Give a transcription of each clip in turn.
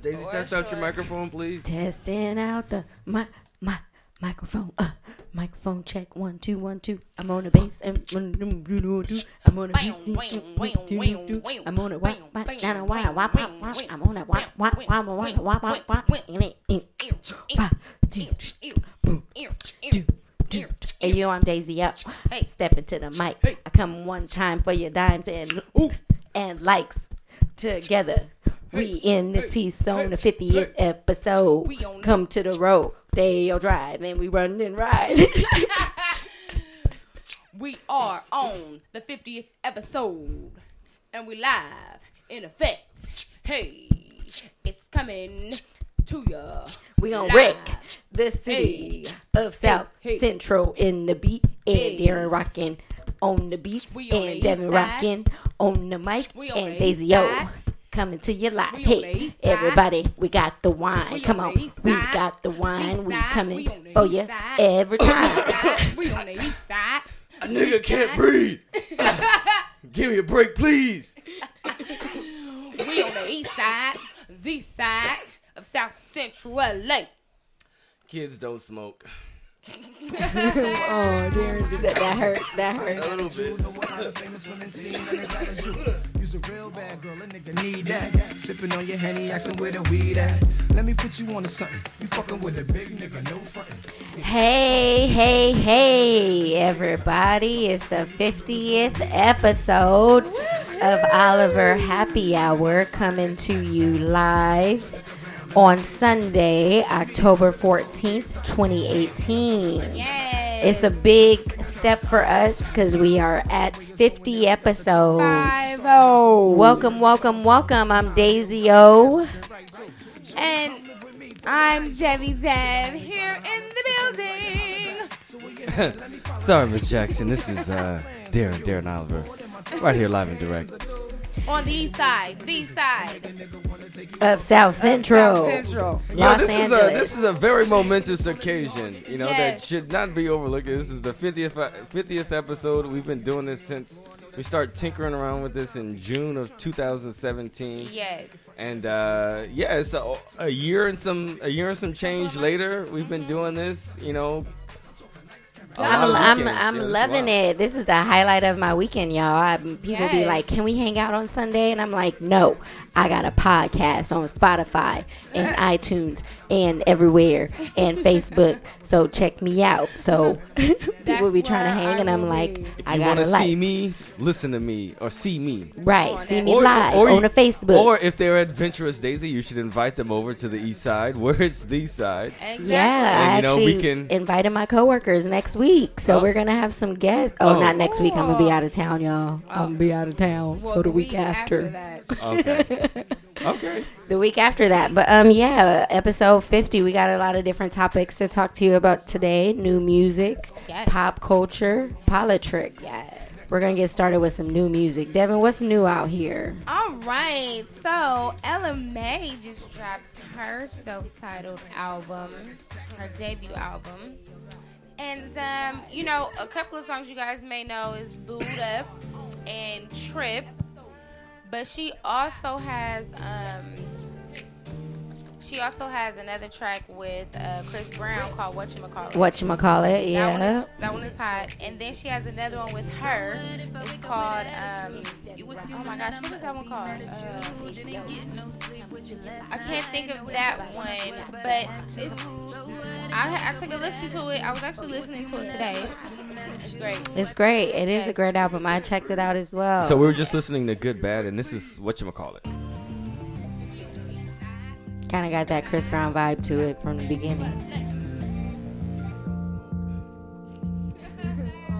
Daisy, test out your microphone, please. Testing out the my my microphone. Uh, microphone check one two one two. I'm on the bass and I'm on the I'm on it. Wah, wah, down a wah, wah, wah, wah. I'm on it. Wah, wah, wah, wah, wah, wah, wah, wah. In it, in. Bah, do, boom, do, do. Hey yo, I'm Daisy up. Hey. Step into the mic. I come one time for your dimes and I'm on the beat and likes together. We in this piece on the 50th episode. We on. Come to the road. They all drive and we run and ride. We are on the 50th episode, and we live in effect. Hey, it's coming to ya. we on Live. Rick, the city Hey. of South. Central in the beat. And. Darren rocking on the beats. We on the and Devin rocking on the mic. On and Daisy side. Coming to your live. We on the Hey, everybody, we got the wine. We Come on on, we got the wine. East We coming We for you every time. we on the east side. A nigga can't breathe. Give me a break, please. We on the east side, the side of South Central LA. Kids don't smoke. Oh, Darren, that, that hurt. That hurt. A little bit. A real bad girl, a nigga need that. Sipping on your henny, asking where the weed at. Let me put you on to something. You fucking with a big nigga, no frontin'. Hey, hey, hey, everybody. It's the 50th episode of Oliver Happy Hour coming to you live on Sunday, October 14th, 2018. Yes. It's a big step for us because we are at 50 episodes. Five oh. Welcome, welcome, welcome. I'm Daisy O. And I'm Debbie Dev here in the building. Sorry, Miss Jackson. This is uh, Darren, Darren Oliver. Right here, live and direct. On the east side, the side. Of South Central. South Central. Yo, Los this Angeles. is a this is a very momentous occasion. You know that should not be overlooked. This is the 50th uh, 50th episode. We've been doing this since we started tinkering around with this in June of 2017. Yes. And uh, yeah, it's a, a year and some a year and some change later. We've been doing this. You know. A lot I'm, I'm, weekends. I'm Yeah, loving wild. it. This is the highlight of my weekend, y'all. I, people be like, "Can we hang out on Sunday?" And I'm like, "No, I got a podcast on Spotify and iTunes and everywhere and Facebook. So check me out." So people be trying to where hang, I and I'm will like. If "I you got want to to like." see me, listen to me, or see me. Right, see me Or- live or on you- the Facebook. Or if they're adventurous, Daisy, you should invite them over to the east side, where it's the east side. Exactly. yeah, I And, you know, we actually can- invited my coworkers next week, so Oh. we're gonna have some guests. Oh, Oh. not next week. I'm gonna be out of town, y'all. I'm gonna be out of town. Well, so the week after. that. Okay. Okay. the week after that. But um, yeah, episode fifty. We got a lot of different topics to talk to you about today: new music, Yes. pop culture, politics. Yes. We're gonna get started with some new music. Devin, what's new out here? All right, so Ella Mai just dropped her self-titled album, her debut album, and um, you know a couple of songs you guys may know is "Booed Up" and "Trip," but she also has um, she also has another track with uh, Chris Brown called "Whatchamacallit." What you call it? That one, Yeah. is, that one is hot. And then she has another one with her. It's called, um, oh my gosh, what is that one called? Uh, I can't think of that one, but it's, I, I took a listen to it. I was actually listening to it today. It's, it's great. It's great. It is a great album. I checked it out as well. So we were just listening to Good Bad, and this is what you call it. Kind of got that Chris Brown vibe to it from the beginning.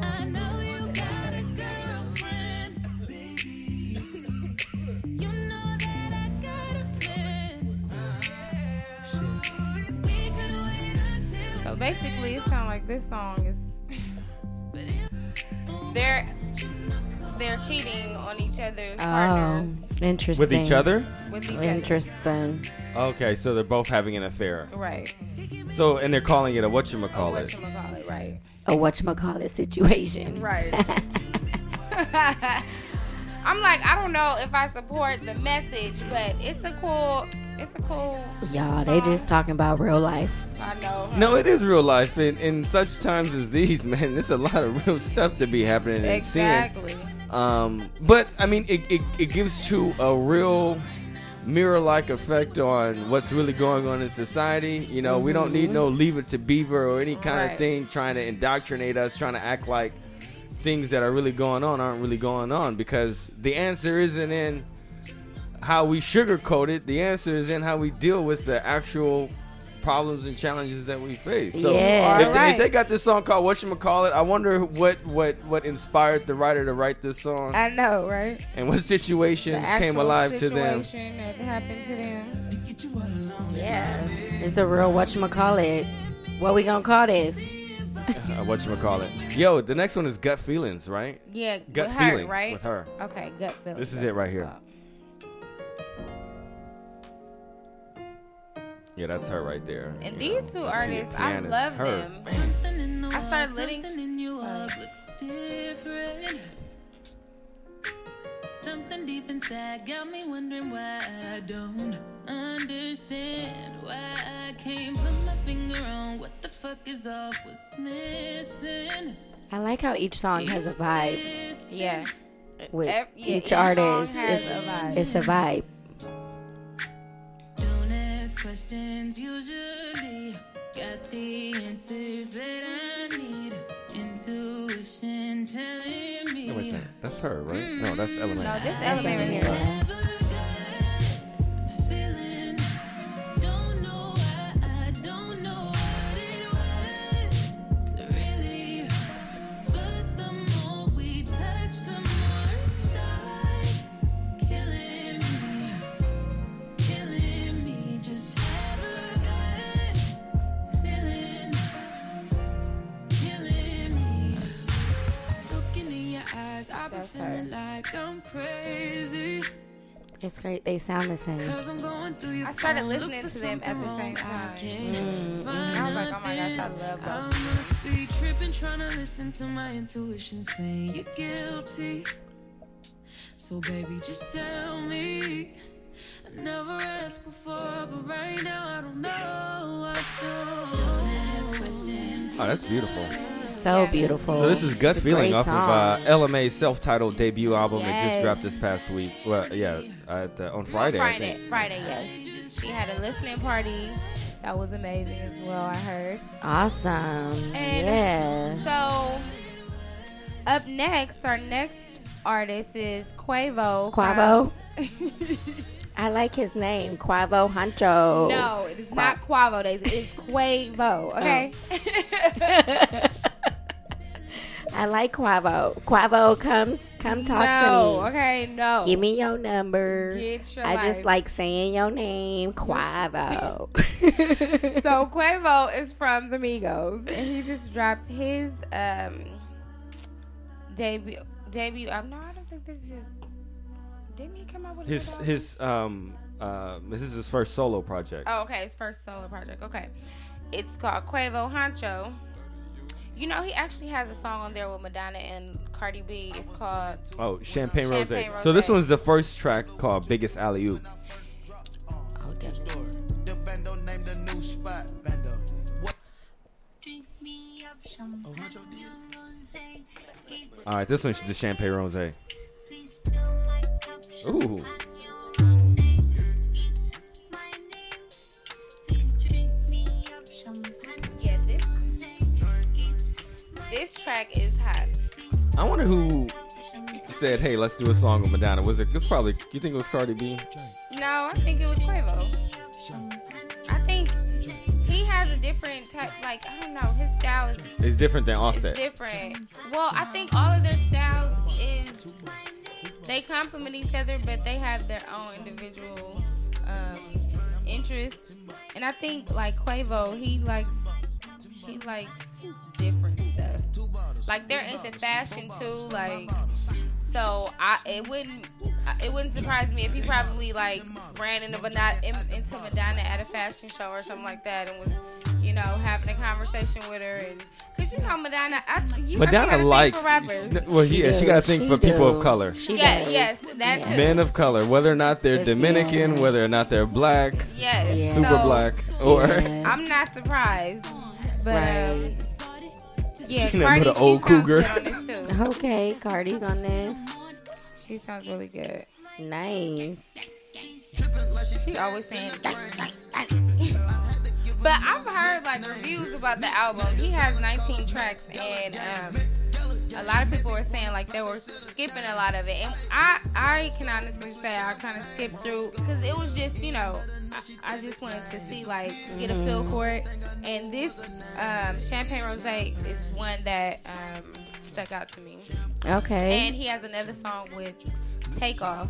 I know you got a girlfriend, baby. You know that I got a man. We could wait until So basically, it sounds like this song is. they're they're cheating on each other's Oh, partners interesting. With each other? with each other. Interesting. Okay, so they're both having an affair. Right. So, and they're calling it a what you call it. Whatchamacallit, right. A whatchamacallit situation. Right. I'm like, I don't know if I support the message, but it's a cool it's a cool. Y'all, they song. just talking about real life. I know. No, it is real life. In, in such times as these, man, there's a lot of real stuff to be happening and seeing. exactly. Um, but I mean, it, it, it gives to a real mirror-like effect on what's really going on in society. You know, we don't need mm-hmm. no Leave It to Beaver or any kind Right. of thing trying to indoctrinate us, trying to act like things that are really going on aren't really going on because the answer isn't in how we sugarcoat it. The answer is in how we deal with the actual problems and challenges that we face. So Yeah. if, they, if they got this song called "What You Call It," I wonder what what what inspired the writer to write this song I know, right? and what situations came actual alive to them. situation That happened to them. Yeah, it's a real it What we gonna call this? Uh, what you call it? Yo, the next one is gut feelings, right? Yeah, Gut with her, feeling right? with her. Okay, gut feeling. This is That's it right here. called. Yeah, that's her right there. And you these know. two artists, I love her. them. Something in the I started walk, listening- Something in your looks different. Something deep inside got me wondering why I don't understand why I can't put my finger on what the fuck is off, what's missing. I like how each song has a vibe. Yeah. With Ev- yeah, each, each artist, has it's a vibe. It's a vibe. Don't ask questions usually. Got the answers that I need. Intuition telling me. No, wait a second. That's her, right? No, that's mm-hmm. Ella No, this element right here. Your I've been feeling like I'm crazy. It's great. They sound the same. I'm going through your I started listening to them at the same time. Mm, find I was like, oh my gosh, I nothing. love I both. must be tripping, trying to listen to my intuition saying you're guilty. So baby, just tell me. I never asked before, but right now I don't know. I don't. Don't ask questions. Oh, that's beautiful. So beautiful. So this is Gut It's Feeling great off of song. uh, Ella Mai's self-titled debut album that just dropped this past week. Well, yeah, at, uh, on Friday, I Friday, think. Friday, yes. She had a listening party. That was amazing as well. I heard. awesome. And yeah. so, up next, our next artist is Quavo. Quavo. from- I like his name, Quavo Huncho. no, it is not Quavo Days. It is Quavo. Okay. I like Quavo. Quavo, come come talk no. to me. Okay. No. Give me your number. Get your I life. just like saying your name, Quavo. so Quavo is from the Migos, and he just dropped his um debut debut. Um, no, I don't think this is. Didn't he come out with His his um uh this is his first solo project. Oh, okay, his first solo project. Okay, it's called Quavo Huncho. You know, he actually has a song on there with Madonna and Cardi B. It's called Oh, Champagne, Rose. Champagne So this one's the first track called Biggest Alley Oop. Oh, damn. The bando named the new spot. Bando. Drink me up champagne rosé. It's All right, this one's the Champagne Rose. please fill my cup. Ooh. This track is hot. I wonder who said, "Hey, let's do a song with Madonna." Was it? It's probably. You think it was Cardi B? No, I think it was Quavo. I think he has a different type. Like I don't know, his style is It's different than It's Offset. different. Well, I think all of their styles is they complement each other, but they have their own individual um, interests. And I think like Quavo, he likes he likes different. Like they're into fashion too. Like so, I it wouldn't it wouldn't surprise me if he probably like ran into Madonna, in- into Madonna at a fashion show or something like that and was you know, having a conversation with her, and because you know Madonna, I, you Madonna likes. for rappers. Well, yeah, she do. got to think She for people of color. She Yeah, does. yes, that too. Men of color, whether or not they're It's- Dominican, yeah. whether or not they're black, Yes, Yeah. super so black, or Yeah. I'm not surprised, but Right. um, yeah, You know, Cardi, the she old sounds cougar. good on this too. Okay, Cardi's on this. She sounds really good. Nice. She always saying. but I've heard like reviews about the album. He has 19 tracks, and um, a lot of people were saying like they were skipping a lot of it. And I, I can honestly say I kind of skipped through because it was just you know I, I just wanted to see like get a feel for it. And this um, Champagne Rosé is one that um, stuck out to me. Okay. And he has another song with Takeoff.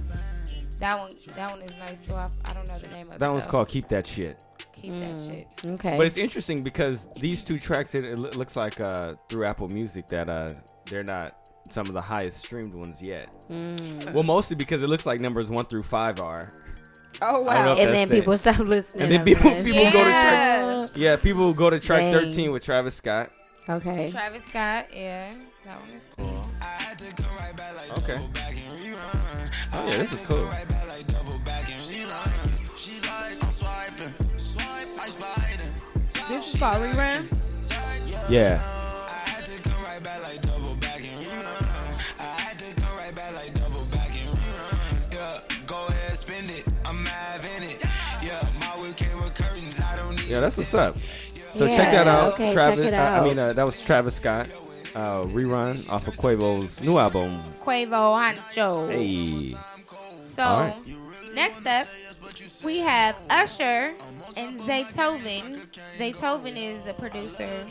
That one, that one is nice So I, I don't know the name of it. that one's though. called "Keep That Shit." Keep that shit. okay. But it's interesting because these two tracks, it, it looks like uh, through Apple Music that uh, they're not some of the highest streamed ones yet. Mm. Well, mostly because it looks like numbers one through five are. Oh I don't know if and that's then it. people stop listening. And then I'm people- sorry. people go to Yeah. Yeah, people go to track Dang. 13 with Travis Scott. Okay. Travis Scott, yeah, that one is cool. Okay. Oh yeah, this is cool. This is called Rerun. Yeah. Yeah, that's what's up. So check that out. okay, Travis. it uh, I mean, uh, that was Travis Scott. Uh, rerun off of Quavo's new album. Quavo Huncho. Hey. So All right. next up, we have Usher and Zaytoven. Zaytoven is a producer.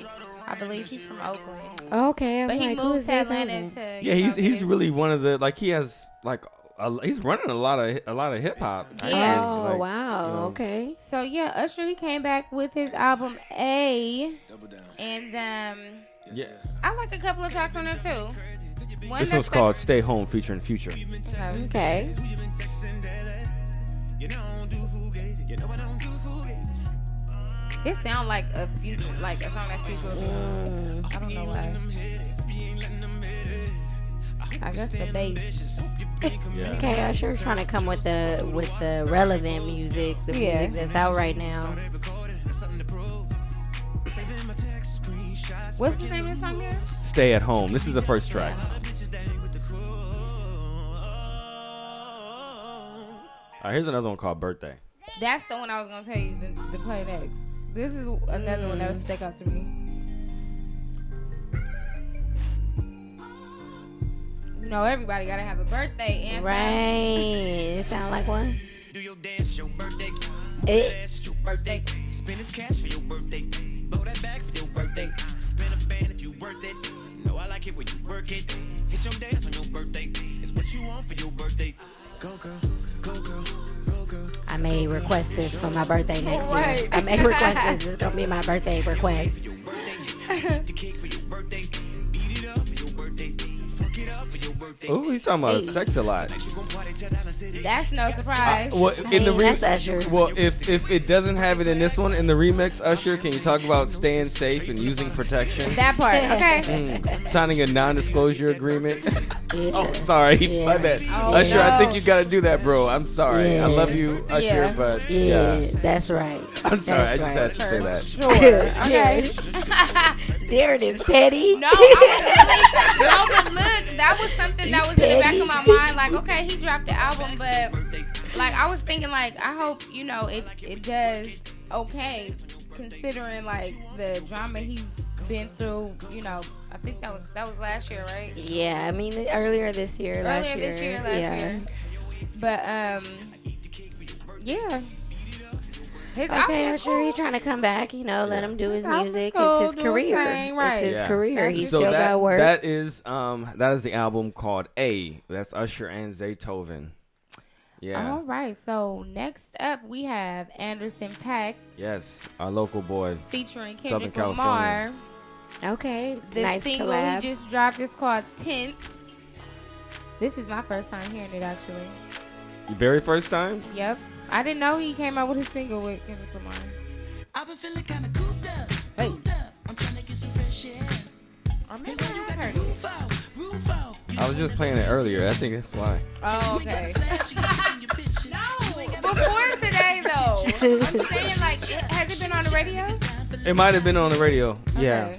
I believe he's from Oakland, Okay. I'm but he like, who moved to Atlanta talking? to. Yeah, he's know, he's get really one of the like he has like a, he's running a lot of a lot of hip hop. Yeah. Oh Like, wow. you know. Okay. So yeah, Usher he came back with his album A, and um, Yeah. I like a couple of tracks on there too. One This one's called "Stay Home" featuring Future. Okay. It sound like a future, like a song that future. would. Mm. I don't know why. I guess the bass. Yeah. Okay, Usher's trying to come with the with the relevant music, the Yeah. music that's out right now. What's the name of the song here? "Stay at Home." This is the first track. All right, here's another one called "Birthday." That's the one I was gonna tell you to, to play next. This is another one that would stick out to me. You know, everybody gotta have a birthday and Right. It sound like one. Do your dance, your birthday. It, It's your birthday. Spend this cash for your birthday. Blow that back for your birthday. Work it. Hit your dance on your birthday. It's what you want for your birthday. Go girl, go girl, go girl. I may request this for my birthday next year. I may request this. It's gonna be my birthday request. Your birthday. the cake for your birthday. Eat it up for your birthday. Fuck it up for your birthday. Oh, he's talking about Hey. sex a lot. You gon' party till down the city. that's no surprise. Well, in the mean, that's re- well, if if it doesn't have it in this one in the remix, Usher, can you talk about staying safe and using protection? that part, okay. Mm, signing a non-disclosure agreement. Yeah. oh, sorry, Yeah. my bad. Oh, Usher, I think you got to do that, bro. I'm sorry. Yeah. I love you, Usher, Yeah. but yeah, yeah. that's right. I'm sorry. I That's just had to say that. Sure. Okay. Darren is petty. No, I was really no, but look, that was something that was in the back of my mind. Like, okay, he dropped the album, but like I was thinking, like, I hope you know it. It does okay, considering like the drama he's been through. You know, I think that was that was last year, right? Yeah, I mean earlier this year, last Earlier year. this year, last yeah. year. But um, yeah. His Okay, album is Usher, he's trying to come back. You know, let him do his His music. cool, it's his do his career. thing, right. It's his Yeah. career. That's He So still that got work. that is um that is the album called A. That's Usher and Zaytoven. Yeah. All right, so next up we have Anderson Paak Yes, our local boy. featuring Southern Kendrick Lamar. okay, The nice single collab. he just dropped is called Tints. This is my first time hearing it actually. Your very first time? Yep. I didn't know he came out with a single with Kendrick Lamar. I've been feeling kinda cooped up. Or oh, maybe I have heard it. I was just playing it earlier. I think that's why. Oh, okay. no, before today though. I'm saying like, has it been on the radio? It might have been on the radio. Yeah.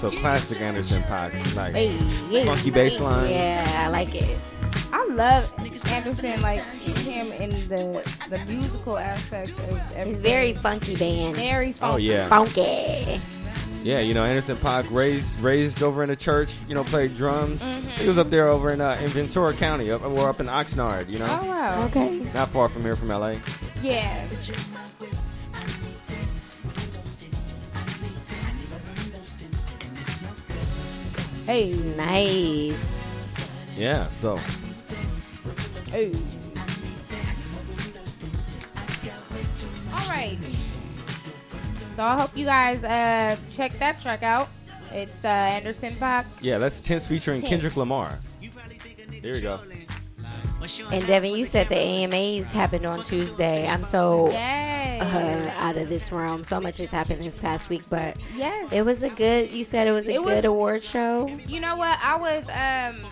So classic Anderson Paak. Nice. Hey, yeah. Funky bass lines. Yeah, I like it. I love Anderson, like him in the the musical aspect of everything. It's very funky band. very funky. Oh yeah. Funky. Yeah, you know Anderson Paak raised raised over in the church. You know, played drums. He was up there over in uh, in Ventura County, up or up in Oxnard. You know, Oh wow. Okay. not far from here from LA. Yeah. Hey, nice. Yeah. So Ooh. All right. So I hope you guys uh, check that track out. It's uh, Anderson Paak. yeah, that's Tints featuring Tints. Kendrick Lamar. There you go. And Devin, you said the AMAs happened on Tuesday. I'm so uh, out of this realm. So much has happened this past week, but yes. it was a good. You said it was a It was- good award show. You know what? I was um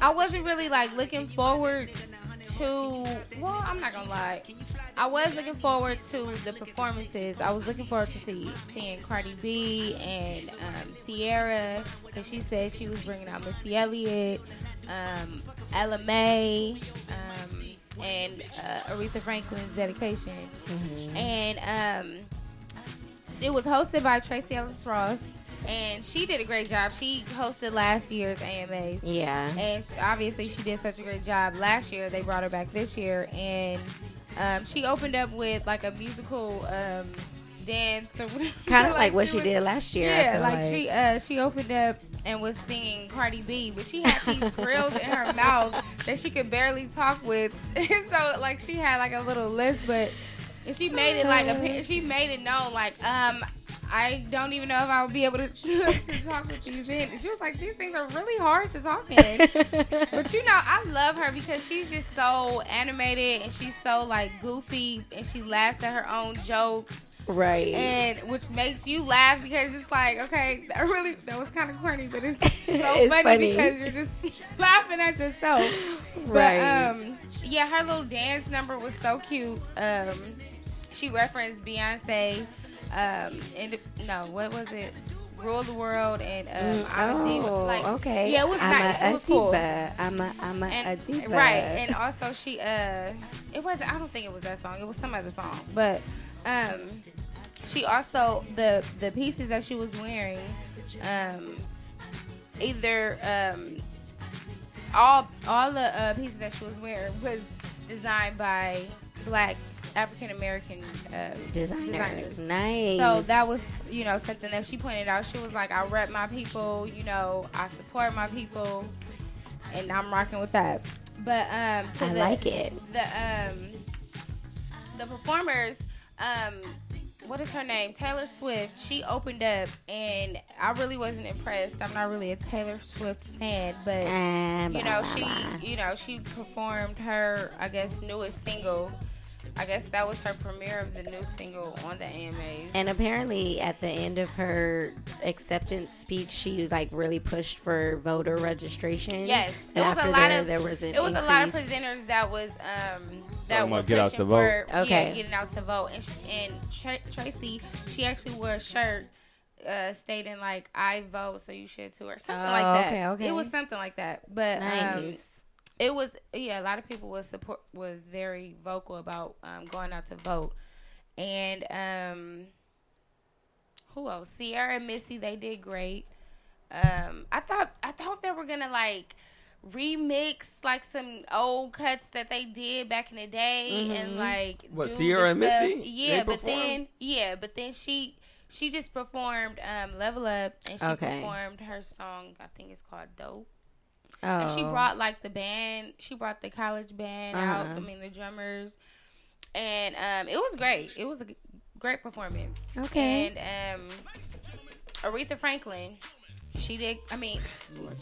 I wasn't really like looking forward to well, I'm not gonna lie. I was looking forward to the performances. I was looking forward to see seeing Cardi B and um, Ciara because she said she was bringing out Missy Elliott, um, Ella Mai, um, and uh, Aretha Franklin's dedication, and um, it was hosted by Tracee Ellis Ross, and she did a great job. She hosted last year's AMAs, Yeah. and obviously she did such a great job last year. They brought her back this year, and um, she opened up with like a musical um, dance, or whatever. Kind of like what it she was- did last year. Yeah, feel like, she uh, she opened up and was singing Cardi B, but she had these grills in her mouth that she could barely talk with. so like she had like a little list, but and she made it like a she made it known like um I don't even know if I would be able to to talk with these in. She was like these things are really hard to talk in. But you know, I love her because she's just so animated and she's so like goofy and she laughs at her own jokes right. and which makes you laugh because it's like okay that really that was kind of corny but it's so It's funny, funny. because you're just laughing at yourself Right. but um yeah her little dance number was so cute um she referenced beyonce um and no what was it rule the world and um I'm a diva oh, like okay. yeah it was I'm nice A, it a was cool diva. I'm a, I'm a, a diva. right and also she uh it wasn't i don't think it was that song it was some other song but um she also the the pieces that she was wearing um either um all all the uh, pieces that she was wearing was designed by black african american uh, designers. designers Nice. so that was, you know, something that she pointed out. She was like, I rep my people, you know, I support my people, and I'm rocking with that. But um, to I the, like it. The um, the performers, um, what is her name? Taylor Swift. She opened up, and I really wasn't impressed. I'm not really a Taylor Swift fan, but Ah, you know, she, you know, she performed her, I guess, newest single. I guess that was her premiere of the new single on the AMAs. And apparently, at the end of her acceptance speech, she like really pushed for voter registration. Yes, And it was a after lot there, of there was an it was a lot of presenters that was um that Talking were about get out pushing to vote. for yeah, Okay. getting out to vote. And sh- and Tra- Tracee, she actually wore a shirt uh stating like I vote, so you should too, or something Oh, like that. okay, okay. It was something like that, but um, Nice. It was yeah. A lot of people was support was very vocal about um, going out to vote, and um, who else? Ciara and Missy, they did great. Um, I thought I thought they were gonna like remix like some old cuts that they did back in the day and like What, Ciara and stuff. Missy? Yeah, They but performed? then yeah, but then she she just performed um, Level Up and she Okay. performed her song. I think it's called Dope. Oh. And she brought like the band. She brought the college band out. Uh-huh. I mean the drummers, and um, it was great. It was a great performance. Okay. And um, Aretha Franklin, She did. I mean,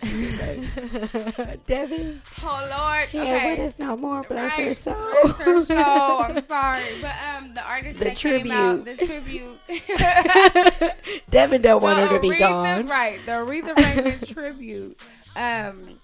Devin, oh Lord. she okay. ain't with us no more. Bless her soul. bless her soul. I'm sorry, but um, the artist The that came out, the tribute. tribute. Devin don't want The her to be gone. Right, the Aretha Franklin tribute. Um,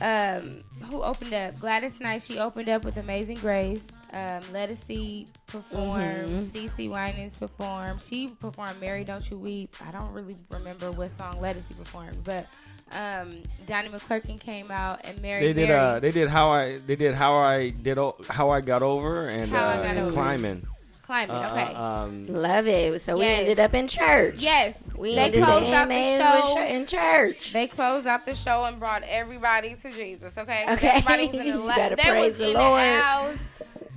um, who opened up? Gladys Knight. She opened up with Amazing Grace. Um, Ledisi performed. Mhm. CeCe Winans performed. She performed "Mary Don't You Weep." I don't really remember what song Ledisi performed, but um, Donnie McClurkin came out and Mary. They did Mary, uh they did how I they did how I did o- how I got over and How I uh, Got Over. climbing. Climbing. Uh, okay. uh, um, Love it. So we ended up in church. yes, We they ended closed the out the AMAs show. with- in church. They closed out the show and brought everybody to Jesus. Okay. Okay. Everybody was in the You la- They praise was the in Lord. the house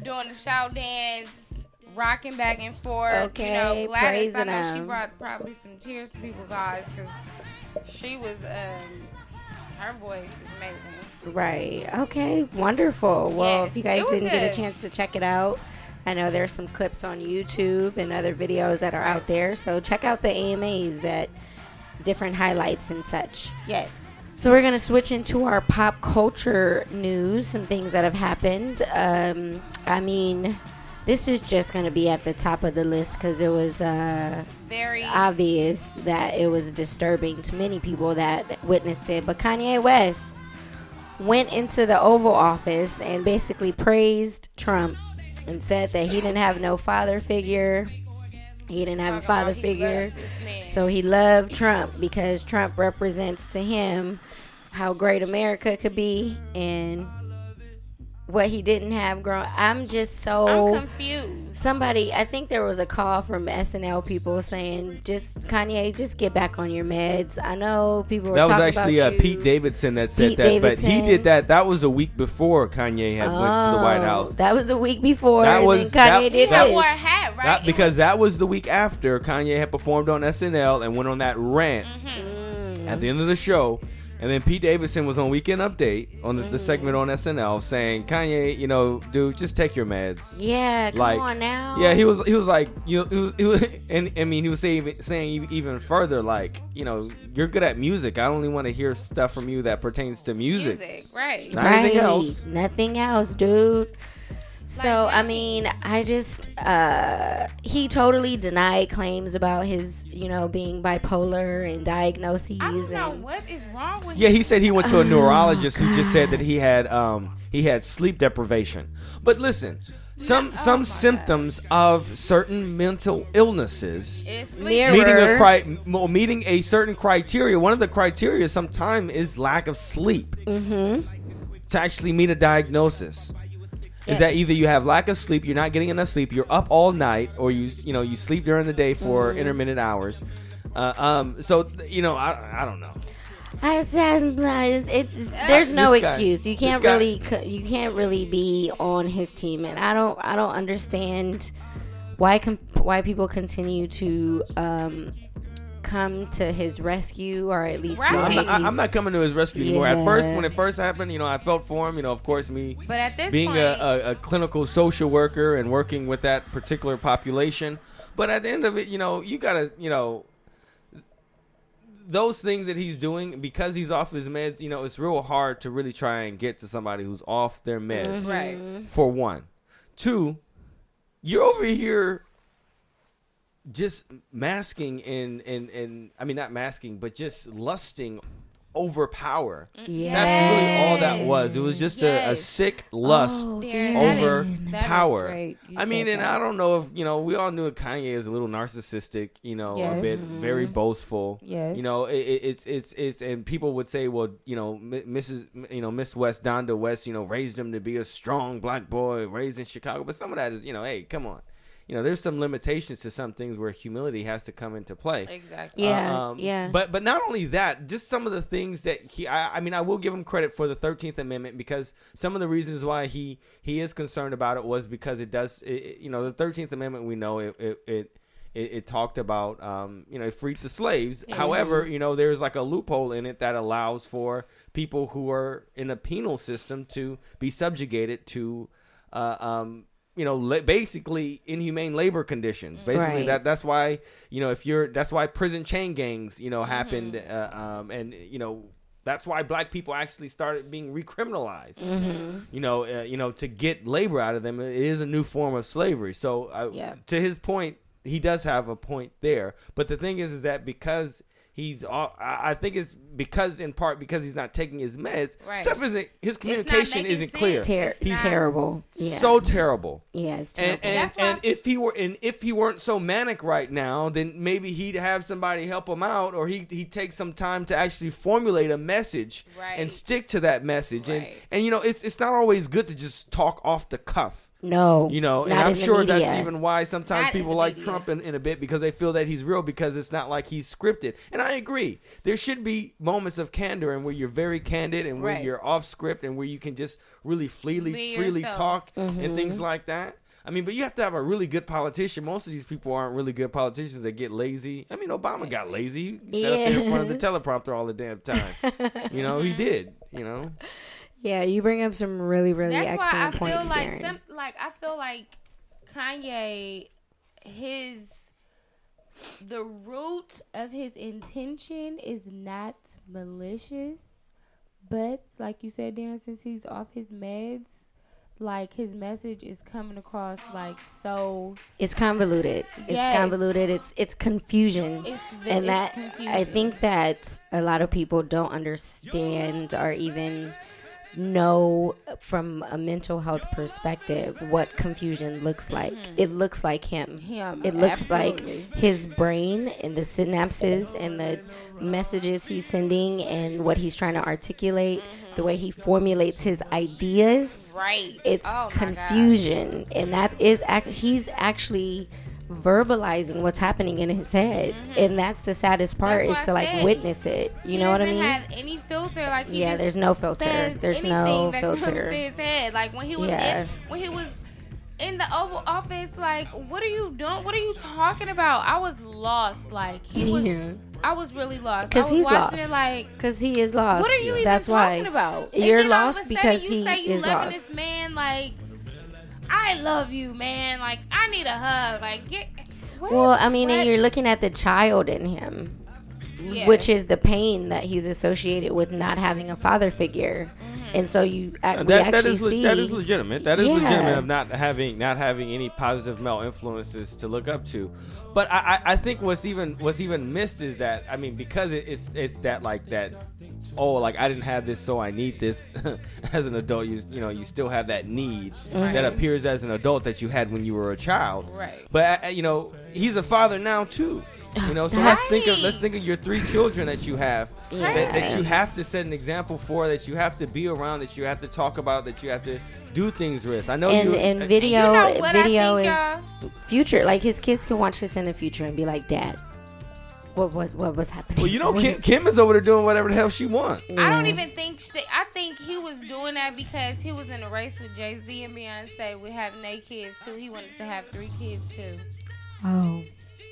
doing the shout dance, rocking back and forth. Okay, You know, Gladys. I praising know she brought probably some tears to people's eyes because she was. Um, her voice is amazing. Right. Okay. Wonderful. Well, Yes, if you guys didn't get a chance to check it out, I know there's some clips on YouTube and other videos that are out there. So check out the AMAs that different highlights and such. Yes. So we're gonna switch into our pop culture news, some things that have happened. Um, I mean, this is just gonna be at the top of the list because it was uh, Very. obvious that it was disturbing to many people that witnessed it. But Kanye West went into the Oval Office and basically praised Trump and said that he didn't have no father figure. He didn't have a father figure. loved this man. So he loved Trump because Trump represents to him how great America could be and what he didn't have grown. I'm just so I'm confused. somebody i think there was a call from snl people saying just kanye just get back on your meds i know people were that was talking actually about uh, you. Pete Davidson that said Pete that, but he did that. That was a week before Kanye had went to the White Oh, House. that was a week before That was- then kanye that- He did had that- wore a this hat, right? That, It because that was the week after Kanye had performed on SNL and went on that rant Mm. at the end of the show. And then Pete Davidson was on Weekend Update on the, the mm. segment on SNL saying, "Kanye, you know, dude, just take your meds." yeah come Like, on now Yeah, he was he was like, you know, he was, he was and I mean, he was saying saying even further, like, you know, you're good at music. I only want to hear stuff from you that pertains to music. music, right? Not anything else. nothing else dude so i mean i just uh he totally denied claims about his you know being bipolar and diagnoses I don't know and what is wrong with Yeah, he said he went to a Oh, neurologist who just said that he had um he had sleep deprivation. But listen, some oh some my symptoms of certain mental illnesses It's Mirror. sleep. meeting a cri- meeting a certain criteria. One of the criteria sometimes is lack of sleep. mm-hmm To actually meet a diagnosis. Is that either you have lack of sleep, you're not getting enough sleep, you're up all night, or you you know you sleep during the day for Mm-hmm. intermittent hours. Uh, um, so you know I, I don't know. I said it, it's there's no guy- excuse. You can't really you can't really be on his team, and I don't I don't understand why com- why people continue to um, come to his rescue or at least Right. know I'm not, I- I'm not coming to his rescue anymore. At first, when it first happened, you know, I felt for him. You know, of course, me But at this being point, a, a, a clinical social worker and working with that particular population. But at the end of it, you know, you gotta, you know, those things that he's doing because he's off his meds. You know, it's real hard to really try and get to somebody who's off their meds. Mm-hmm. right? For one, two, you're over here just masking and and and I mean not masking, but just lusting over power. yeah. That's really all that was. It was just a, a sick lust. Oh, There, over is- that is power. great. I mean, said and that. I don't know if you know. We all knew Kanye is a little narcissistic. You know, a Yes. bit very mm-hmm. boastful. Yes. You know, it, it, it's it's it's and people would say, well, you know, Mrs. You know, Miss West, Donda West, you know, raised him to be a strong black boy raised in Chicago. But some of that is, you know, hey, come on. You know, there's some limitations to some things where humility has to come into play. exactly. Yeah, Um, yeah. But but not only that, just some of the things that he. I, I mean, I will give him credit for the Thirteenth Amendment because some of the reasons why he he is concerned about it was because it does. It, it- you know, the Thirteenth Amendment. We know it. It. it it, it talked about, um, you know, it freed the slaves. However, you know, there's like a loophole in it that allows for people who are in a penal system to be subjugated to, uh, um, you know la- basically inhumane labor conditions basically Right. that that's why you know if you're that's why prison chain gangs you know happened Mm-hmm. uh, um and you know that's why black people actually started being recriminalized Mm-hmm. you know uh, you know to get labor out of them it is a new form of slavery so I, Yeah. to his point he does have a point there but the thing is is that because he's all I I think it's because in part because he's not taking his meds Right. stuff isn't his communication isn't clear. Ter- he's not- terrible. Yeah. so terrible yeah, it's and terrible. and, That's why and if he were and if he weren't so manic right now, then maybe he'd have somebody help him out, or he he take some time to actually formulate a message Right. and stick to that message. And Right. and you know it's it's not always good to just talk off the cuff. No, You know, and I'm in the sure that's even why sometimes Not people the like media. Trump in, in a bit because they feel that he's real because it's not like he's scripted. And I agree. There should be moments of candor and where you're very candid and where Right. you're off script and where you can just really freely Be freely yourself. talk Mm-hmm. and things like that. I mean, but you have to have a really good politician. Most of these people aren't really good politicians. They get lazy. I mean, Obama got lazy. He sat up there in front of the teleprompter all the damn time. you know, he did. You know, Yeah, you bring up some really, really That's why I excellent feel points, like some like I feel like Kanye his the root of his intention is not malicious, but like you said, Darren, since he's off his meds, like his message is coming across like so It's convoluted. Yes. It's convoluted. It's it's confusion. it's and that confusion. I think that a lot of people don't understand or even know from a mental health perspective what confusion looks like. Mm-hmm. It looks like him. him. It looks absolutely. like his brain and the synapses and the messages he's sending and what he's trying to articulate, mm-hmm. the way he formulates his ideas right. it's Oh confusion and that is act- he's actually verbalizing what's happening in his head and that's the saddest part Mm-hmm. is That's to like said. witness it you know what i mean have any filter. Like he Yeah, just there's no filter. There's anything no that comes filter. to his head. Like when he was Yeah. in, when he was in the Oval Office, like what are you doing? What are you talking about? I was lost. Like he was. Yeah. I was really lost. 'Cause I was he's watching lost. it like. because he is lost What are you even that's talking why about? You're and then all of lost because you he say you is loving lost. this man like. I love you, man. Like I need a hug. Like get. What? well i mean and you're looking at the child in him Yeah. which is the pain that he's associated with not having a father figure Mm-hmm. And so you ac- we that, that actually is le- see that is legitimate. That is Yeah. legitimate of not having not having any positive male influences to look up to. But I, I, I think what's even what's even missed is that I mean because it, it's it's that like that oh like I didn't have this so I need this as an adult you you know you still have that need that appears as an adult that you had when you were a child. Right. But uh, you know he's a father now too. You know, so let's think of let's think of your three children that you have that, that you have to set an example for, that you have to be around, that you have to talk about, that you have to do things with. I know and, you and video you know video think, is y'all? future like his kids can watch this in the future and be like dad what what what was happening Well, you know, Kim, Kim is over there doing whatever the hell she wants. I don't even think sh- I think he was doing that because he was in a race with Jay Z and Beyonce with having eight kids too. He wanted to have three kids too. oh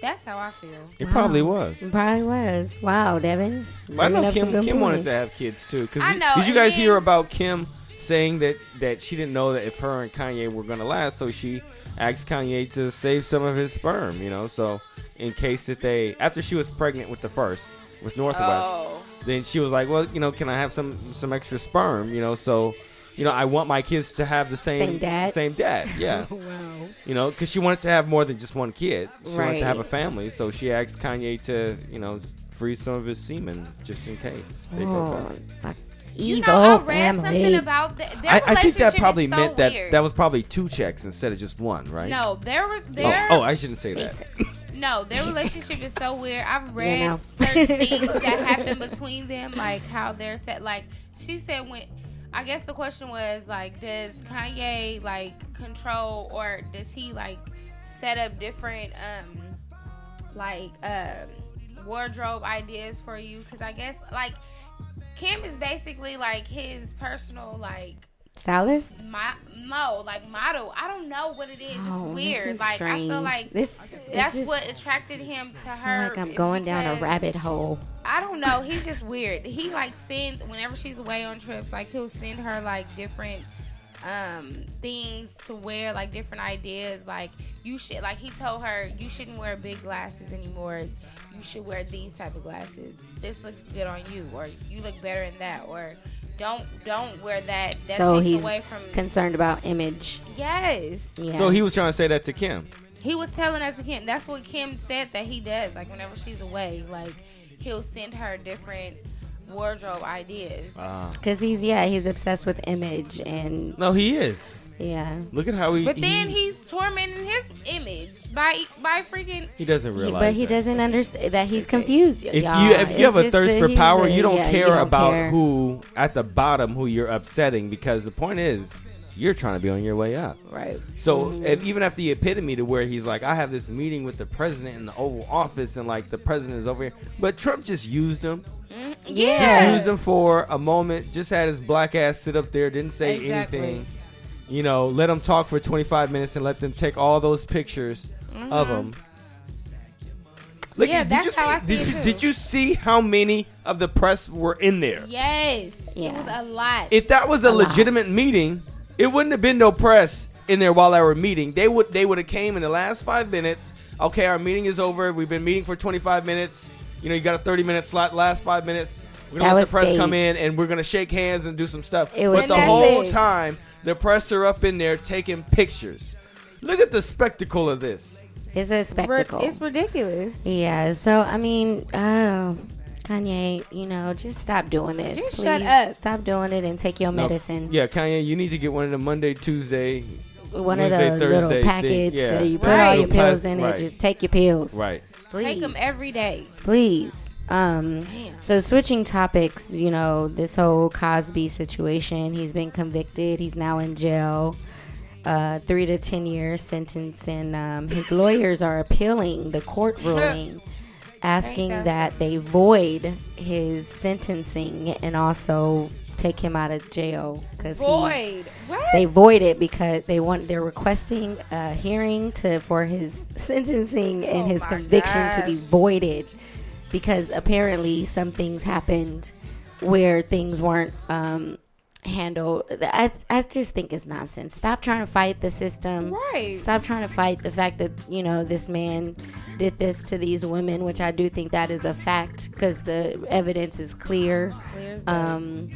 That's how I feel. It probably was. it probably was wow Devin But I know up Kim. good Kim wanted to have kids too. Cause I know, Did you and guys hear about Kim saying that that she didn't know that if her and Kanye were gonna last, so she asked Kanye to save some of his sperm. You know, so in case that they after she was pregnant with the first with North West. Oh. then she was like, "Well, you know, can I have some some extra sperm? You know, so you know, I want my kids to have the same Same dad? Same dad, yeah. wow you know, because she wanted to have more than just one kid. She wanted to have a family, so she asked Kanye to, you know, free some of his semen just in case they broke oh, up. fuck. You evil know, I read family something about the, their I, I think that probably so meant that weird. that was probably two checks instead of just one, right? no, there were oh, their oh, I shouldn't say that. no, their relationship is so weird. I've read know. certain things that happened between them, like how they're set. Like she said, when I guess the question was like, does Kanye like control or does he like set up different um like um wardrobe ideas for you? Because I guess like Kim is basically like his personal like stylist my mo like model. I don't know what it is. Oh, it's weird. is like I feel like This- that's is- what attracted him to her. like i'm going down a rabbit hole I don't know. He's just weird. He like sends whenever she's away on trips. Like he'll send her like different um things to wear, like different ideas. Like you should, like he told her, you shouldn't wear big glasses anymore. You should wear these type of glasses. This looks good on you, or you look better in that, or don't don't wear that. That so takes he's away from concerned about image. yes. Yeah. So he was trying to say that to Kim. He was telling us to Kim. That's what Kim said that he does. Like whenever she's away, like he'll send her different wardrobe ideas. Ah. Because he's yeah he's obsessed with image and No, he is. Yeah Look at how he. but then he, he's tormenting his image by by freaking. he doesn't He- realize. but he that. doesn't understand that he's confused. If y'all. you if It's you have a thirst for power, a- you don't yeah, care don't about care. who at the bottom who you're upsetting because the point is you're trying to be on your way up. Right. So Mm-hmm. and even after the epitome to where he's like, I have this meeting with the president in the Oval Office, and like the president is over here, but Trump just used him, just Yeah. Just used him for a moment, just had his black ass sit up there, didn't say Exactly. anything, you know, let them talk for 25 minutes and let them take all those pictures of them. Look, Mm-hmm. Yeah, did that's you see, how I see did it you too. did you see how many of the press were in there? Yes, Yeah. it was a lot. If that was a, A lot. legitimate meeting, it wouldn't have been no press in there while they were meeting. They would they would have came in the last five minutes. Okay, our meeting is over. We've been meeting for 25 minutes. You know, you got a 30 minute slot. Last five minutes, we're gonna That let the press come in and we're gonna shake hands and do some stuff. It was but the whole That's it. time, the press are up in there taking pictures. Look at the spectacle of this. It's a spectacle. It's ridiculous. yeah. So I mean, oh, Kanye, you know, just stop doing this. Just please. shut up. Stop doing it and take your No, medicine. Yeah, Kanye, you need to get one of the Monday, Tuesday. One Wednesday, of the Thursday little thing, packets yeah. that you put Right. all your Little plas- pills in right. it. Just take your pills. Right. Please. Take them every day. please. Um, so switching topics, you know, this whole Cosby situation, he's been convicted. He's now in jail. Uh, three to ten year sentence, and um, his lawyers are appealing the court ruling, asking that they void his sentencing and also take him out of jail because Void. What? they void it because they want they're requesting a hearing to for his sentencing and Oh his conviction to be voided because apparently some things happened where things weren't um, handled. I, I just think it's nonsense. Stop trying to fight the system. Right. Stop trying to fight the fact that you know this man did this to these women, which I do think that is a fact because the evidence is clear. Um,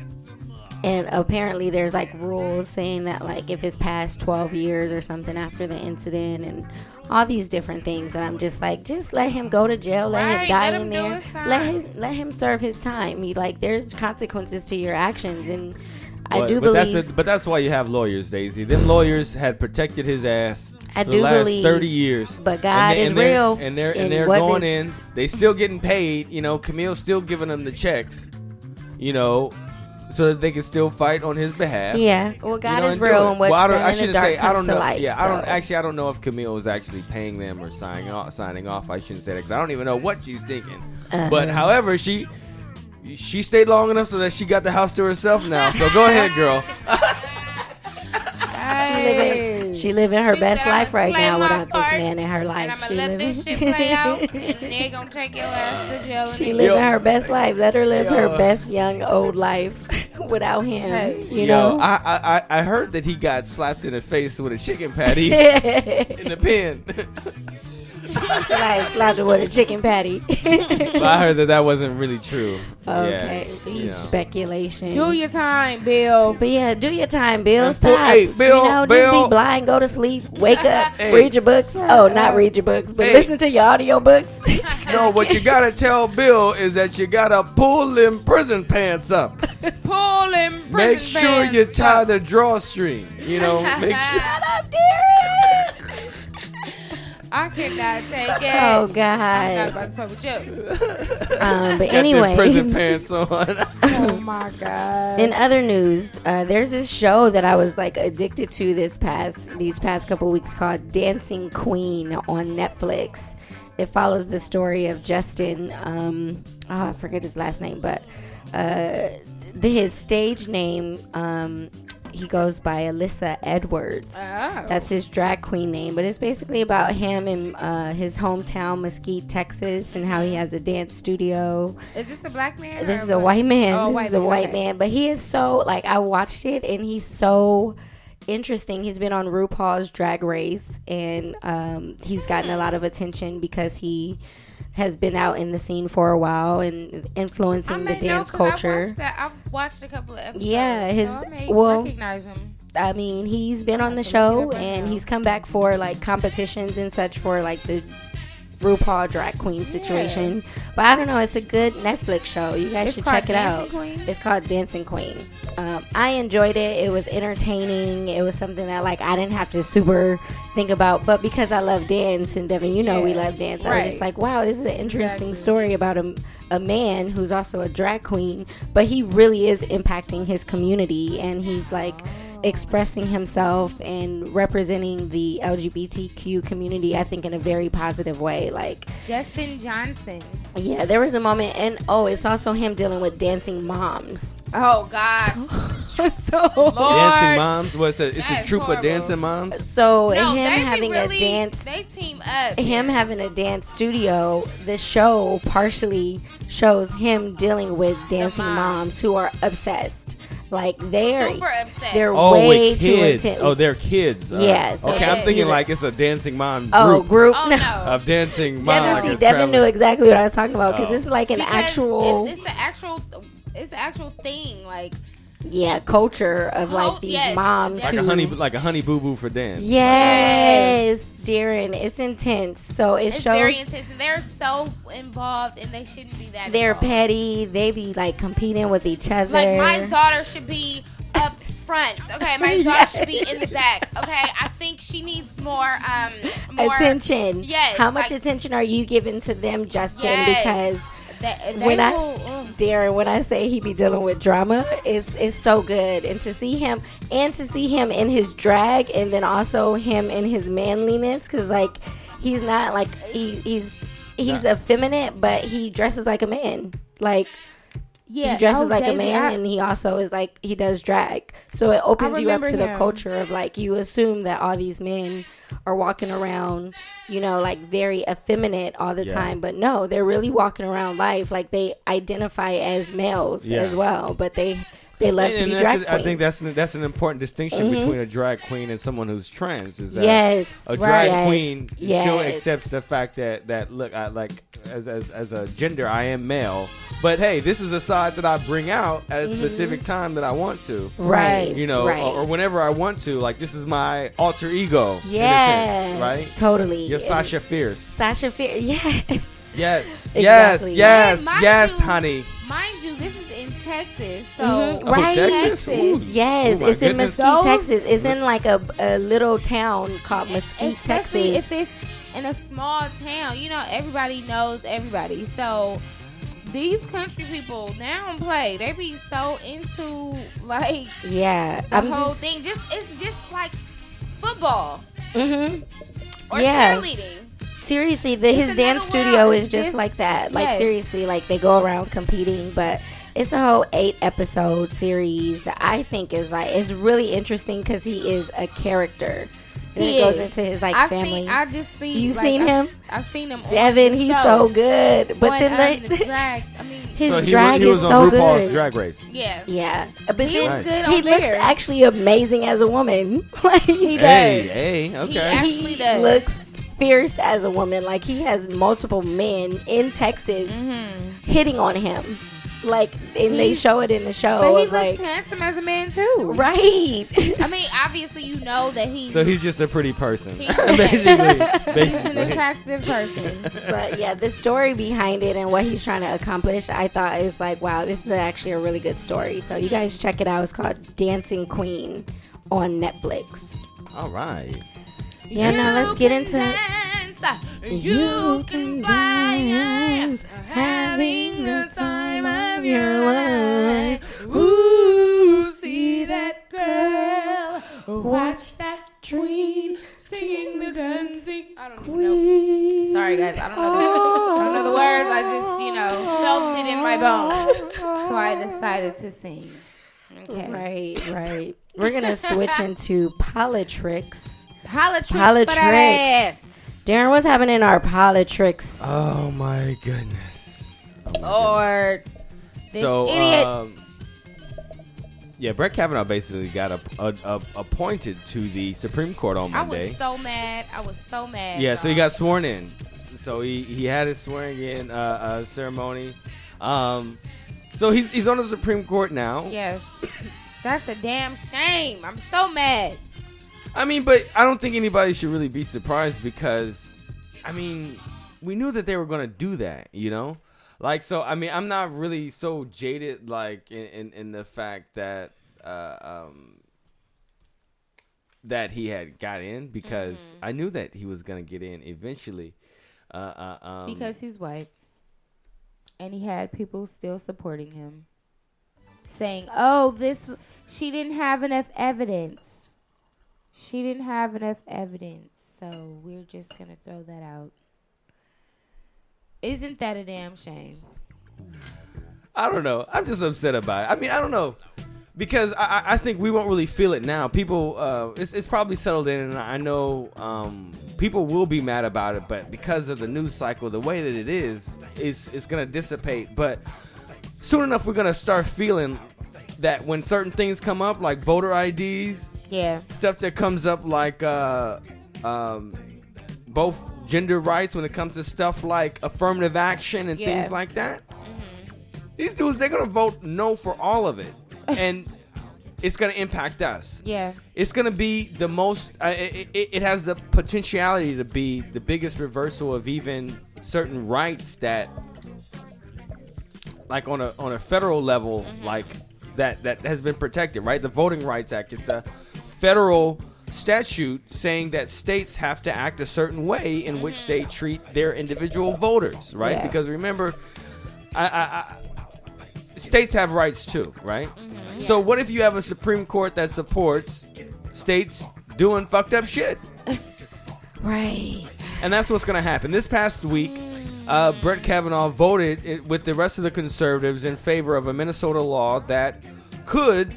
and apparently there's like rules saying that like if it's past 12 years or something after the incident and all these different things and i'm just like just let him go to jail let him die let in him do there his let his let him serve his time he, like there's consequences to your actions and i do but believe That's the, but that's why you have lawyers, Daisy. Them lawyers had protected his ass I for do the last believe, thirty years. but God they- is they're- real, and they're and, and they're going is- in. They still getting paid. You know, Camille's still giving them the checks. You know, so that they can still fight on his behalf. yeah well god You know, is and real and what's well, done I in the shouldn't dark say I don't to know. light, yeah, I don't actually. I don't know if Camille was actually paying them or signing off. Signing off. I shouldn't say that because I don't even know what she's thinking. Uh-huh. But however, she she stayed long enough so that she got the house to herself now. So go ahead, girl. she living she living her She best said, life right now my without this man in her life And I'm she gonna let living this shit play out, and they're gonna take your ass to jail. She and living Yo. her best life. Let her live her best young old life without him. Hey. You Yo, know. I, I I- I heard that he got slapped in the face with a chicken patty in the pen. like slapped her with a chicken patty. but I heard that that wasn't really true. okay, Yeah, you know. speculation. Do your time, Bill. but yeah, do your time, Bill. And Stop. hey, Bill, you know, just be blind, go to sleep, wake up, Hey. read your books. Oh, not read your books, but Hey. listen to your audio books. No, what you gotta tell Bill is that you gotta pull them prison pants up. Pull him. Make sure you tie the drawstring. You know, make sure. Shut up, Derek. I cannot take it. Oh I'm not God. about to play with you. Um, but Got anyway, prison pants on. Oh my god. In other news, uh, there's this show that I was like addicted to this past these past couple weeks called Dancing Queen on Netflix. It follows the story of Justin. Um, oh, I forget his last name, but uh, the, his stage name um, he goes by Alyssa Edwards. Oh. That's his drag queen name, but it's basically about him in uh, his hometown, Mesquite, Texas, and how he has a dance studio. Is this a black man? This is a white man. Oh, this white is a white okay. man, but he is so like I watched it and he's so interesting. He's been on RuPaul's Drag Race, and um, he's gotten a lot of attention because he has been out in the scene for a while and influencing the dance know 'cause I culture. watched, that. I've watched a couple of episodes. Yeah, his- so I may well, recognize him. I mean, he's been on the have to look it show and he's come back for like competitions and such for like the RuPaul drag queen situation. But I don't know, it's a good Netflix show. You guys It's should check it out. Queen? It's called Dancing Queen. Um, I enjoyed it. It was entertaining. It was something that like I didn't have to super think about, but because I love dance and Devin, you know we love dance. I was just like, wow, this is an interesting Exactly. story about a, a man who's also a drag queen, but he really is impacting his community and he's like expressing himself and representing the LGBTQ community, I think, in a very positive way. Like, Justin Johnson. yeah, there was a moment, and oh, it's also him dealing with dancing moms. Oh gosh. so, Lord. Dancing moms. What's it? It's That a is troop of dancing moms. so No, him having really, a dance. They team up. him having a dance studio, the show partially shows him dealing with dancing moms. moms who are obsessed. Like they're super upset. they're Oh, way with too intense. Oh, they're kids. Uh, Yeah, so okay, I'm thinking like it's a dancing mom group oh group. oh no. no. of dancing mom. Devin, like see, Devin knew exactly what I was talking about because Oh. this is like an Because actual, It, it's an actual. It's an actual thing. Like yeah, culture of like Cult- these yes, moms like who, a honey, like a honey boo boo for dance. yes, Darren, it's intense. So it it's shows very intense. And they're so involved, and they shouldn't be that. they're involved. petty. They be like competing with each other. Like my daughter should be up front. Okay, my daughter Yes. should be in the back. Okay, I think she needs more um more attention. Yes, How much like- attention are you giving to them, Justin? Yes. Because That, they when I will, mm. Darren, when I say he be dealing with drama, it's it's so good, and to see him and to see him in his drag, and then also him in his manliness, because like he's not like he, he's he's effeminate, but he dresses like a man. Like yeah, he dresses oh, like a man, I- and he also is like he does drag. So it opens you up remember to the culture of like you assume that all these men are walking around, you know, like very effeminate all the Yeah. time, but no, they're really walking around life like they identify as males Yeah. as well, but they they love And- to be drag a- queens. I think that's an, that's an important distinction Mhm. between a drag queen and someone who's trans. Is that yes, a drag yes, queen still yes. accepts the fact that that look, I like as, as as a gender, I am male. But hey, this is a side that I bring out at a specific time that I want to. Mm-hmm. right, You know, right. or, or whenever I want to. Like this is my alter ego, yeah, sense, right? Totally. You're And Sasha Fierce. Sasha Fierce, yes. Yes, Exactly. yes, yes, mind yes, you- honey. mind you, this is in Texas, so Mhm, Oh, right. Texas? Ooh. Yes, Oh, it's in goodness. Mesquite, Those- Texas. It's in like a, a little town called Mesquite, especially Texas. if it's in a small town. You know, everybody knows everybody. So these country people, now don't play. They be so into like yeah, the I'm whole just, thing. Just it's just like football Mm-hmm. or Yeah. cheerleading. Seriously, the, his dance studio world. is just, just- like that. Like yes. seriously, like they go around competing, but it's a whole eight episode series that I think is like it's really interesting because he is a character. And He it goes into his like I've family. seen. I just see. You've like, seen I've- him? I've seen him. on Devin, the he's show. so good. But On, then um, they, the drag. I mean, his so he, drag was, he was is on so RuPaul's good. Drag Race. yeah. Yeah, but He then was good he on looks there. actually amazing as a woman. like He does. hey, He okay. actually he does. looks fierce as a woman. Like he has multiple men in Texas mm-hmm. hitting on him. Like and they show it in the show. But he looks like handsome as a man too. right. I mean, obviously, you know that he's So he's just a pretty person, He's- basically. he's an attractive person. but yeah, the story behind it and what he's trying to accomplish, I thought it was like, wow, this is actually a really good story. So you guys check it out. It's called Dancing Queen on Netflix. All right. Yeah, now let's get into Dance, You can dance, having the time of your life. Ooh, see that girl. Watch that queen singing the dancing. I don't even know. Sorry, guys. I don't know. The, I don't know the words. I just, you know, felt it in my bones, so I decided to sing. Okay. Right, right. We're gonna switch into politics. Politics. Politics. for that ass. Darren, what's happening in our politics? Oh my goodness. Lord. This so, idiot. Um, Yeah, Brett Kavanaugh basically got a, a, a- appointed to the Supreme Court on Monday. I Monday. was so mad. I was so mad. yeah, so he got sworn in. So he, he had his swearing in uh, uh, ceremony. Um, so he's he's on the Supreme Court now. Yes. That's a damn shame. I'm so mad. I mean, but I don't think anybody should really be surprised because, I mean, we knew that they were going to do that, you know? Like, so, I mean, I'm not really so jaded, like, in, in, in the fact that, uh, um, that he had got in because I knew that he was going to get in eventually. Uh, uh, um, Because he's white. And he had people still supporting him. Saying, oh, this, she didn't have enough evidence. She didn't have enough evidence. So we're just going to throw that out. Isn't that a damn shame? I don't know. I'm just upset about it. I mean, I don't know because I, I- think we won't really feel it now. People, uh, it's, it's probably settled in, and I know um, people will be mad about it. But because of the news cycle, the way that it is, is it's gonna dissipate. But soon enough, we're gonna start feeling that when certain things come up, like voter IDs, Yeah. stuff that comes up like uh, um, both gender rights when it comes to stuff like affirmative action and Yeah. things like that. These dudes, they're gonna vote no for all of it, and it's gonna impact us. Yeah. It's gonna be the most. Uh, it, it, it has the potentiality to be the biggest reversal of even certain rights that, like on a on a federal level, like that that has been protected. Right, the Voting Rights Act. It's a federal statute saying that states have to act a certain way in which they mm-hmm. treat their individual voters. Right, Yeah. because remember, I, I, I states have rights too, right? Mm-hmm. So what if you have a Supreme Court that supports states doing fucked up shit? Right. And that's what's going to happen. This past week, mm. uh, Brett Kavanaugh voted it, with the rest of the conservatives in favor of a Minnesota law that could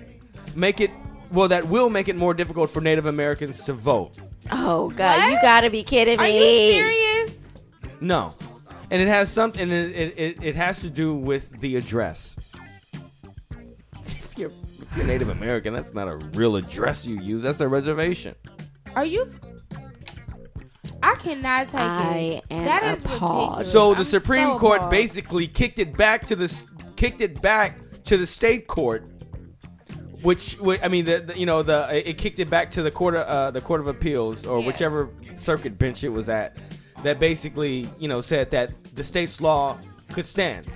make it, well, that will make it more difficult for Native Americans to vote. Oh God, you gotta be kidding me! Are you serious? No. And it has something, it, it, it, it has to do with the address. If you're, if you're Native American, that's not a real address you use, that's a reservation. Are you? I cannot take I it. am that is appalled. ridiculous. So the I'm Supreme so Court appalled. basically kicked it back to the s- kicked it back to the state court, which whi- I mean, the, the- you know the it kicked it back to the court of, uh, the court of appeals or Yeah. whichever circuit bench it was at, that basically you know said that the state's law could stand.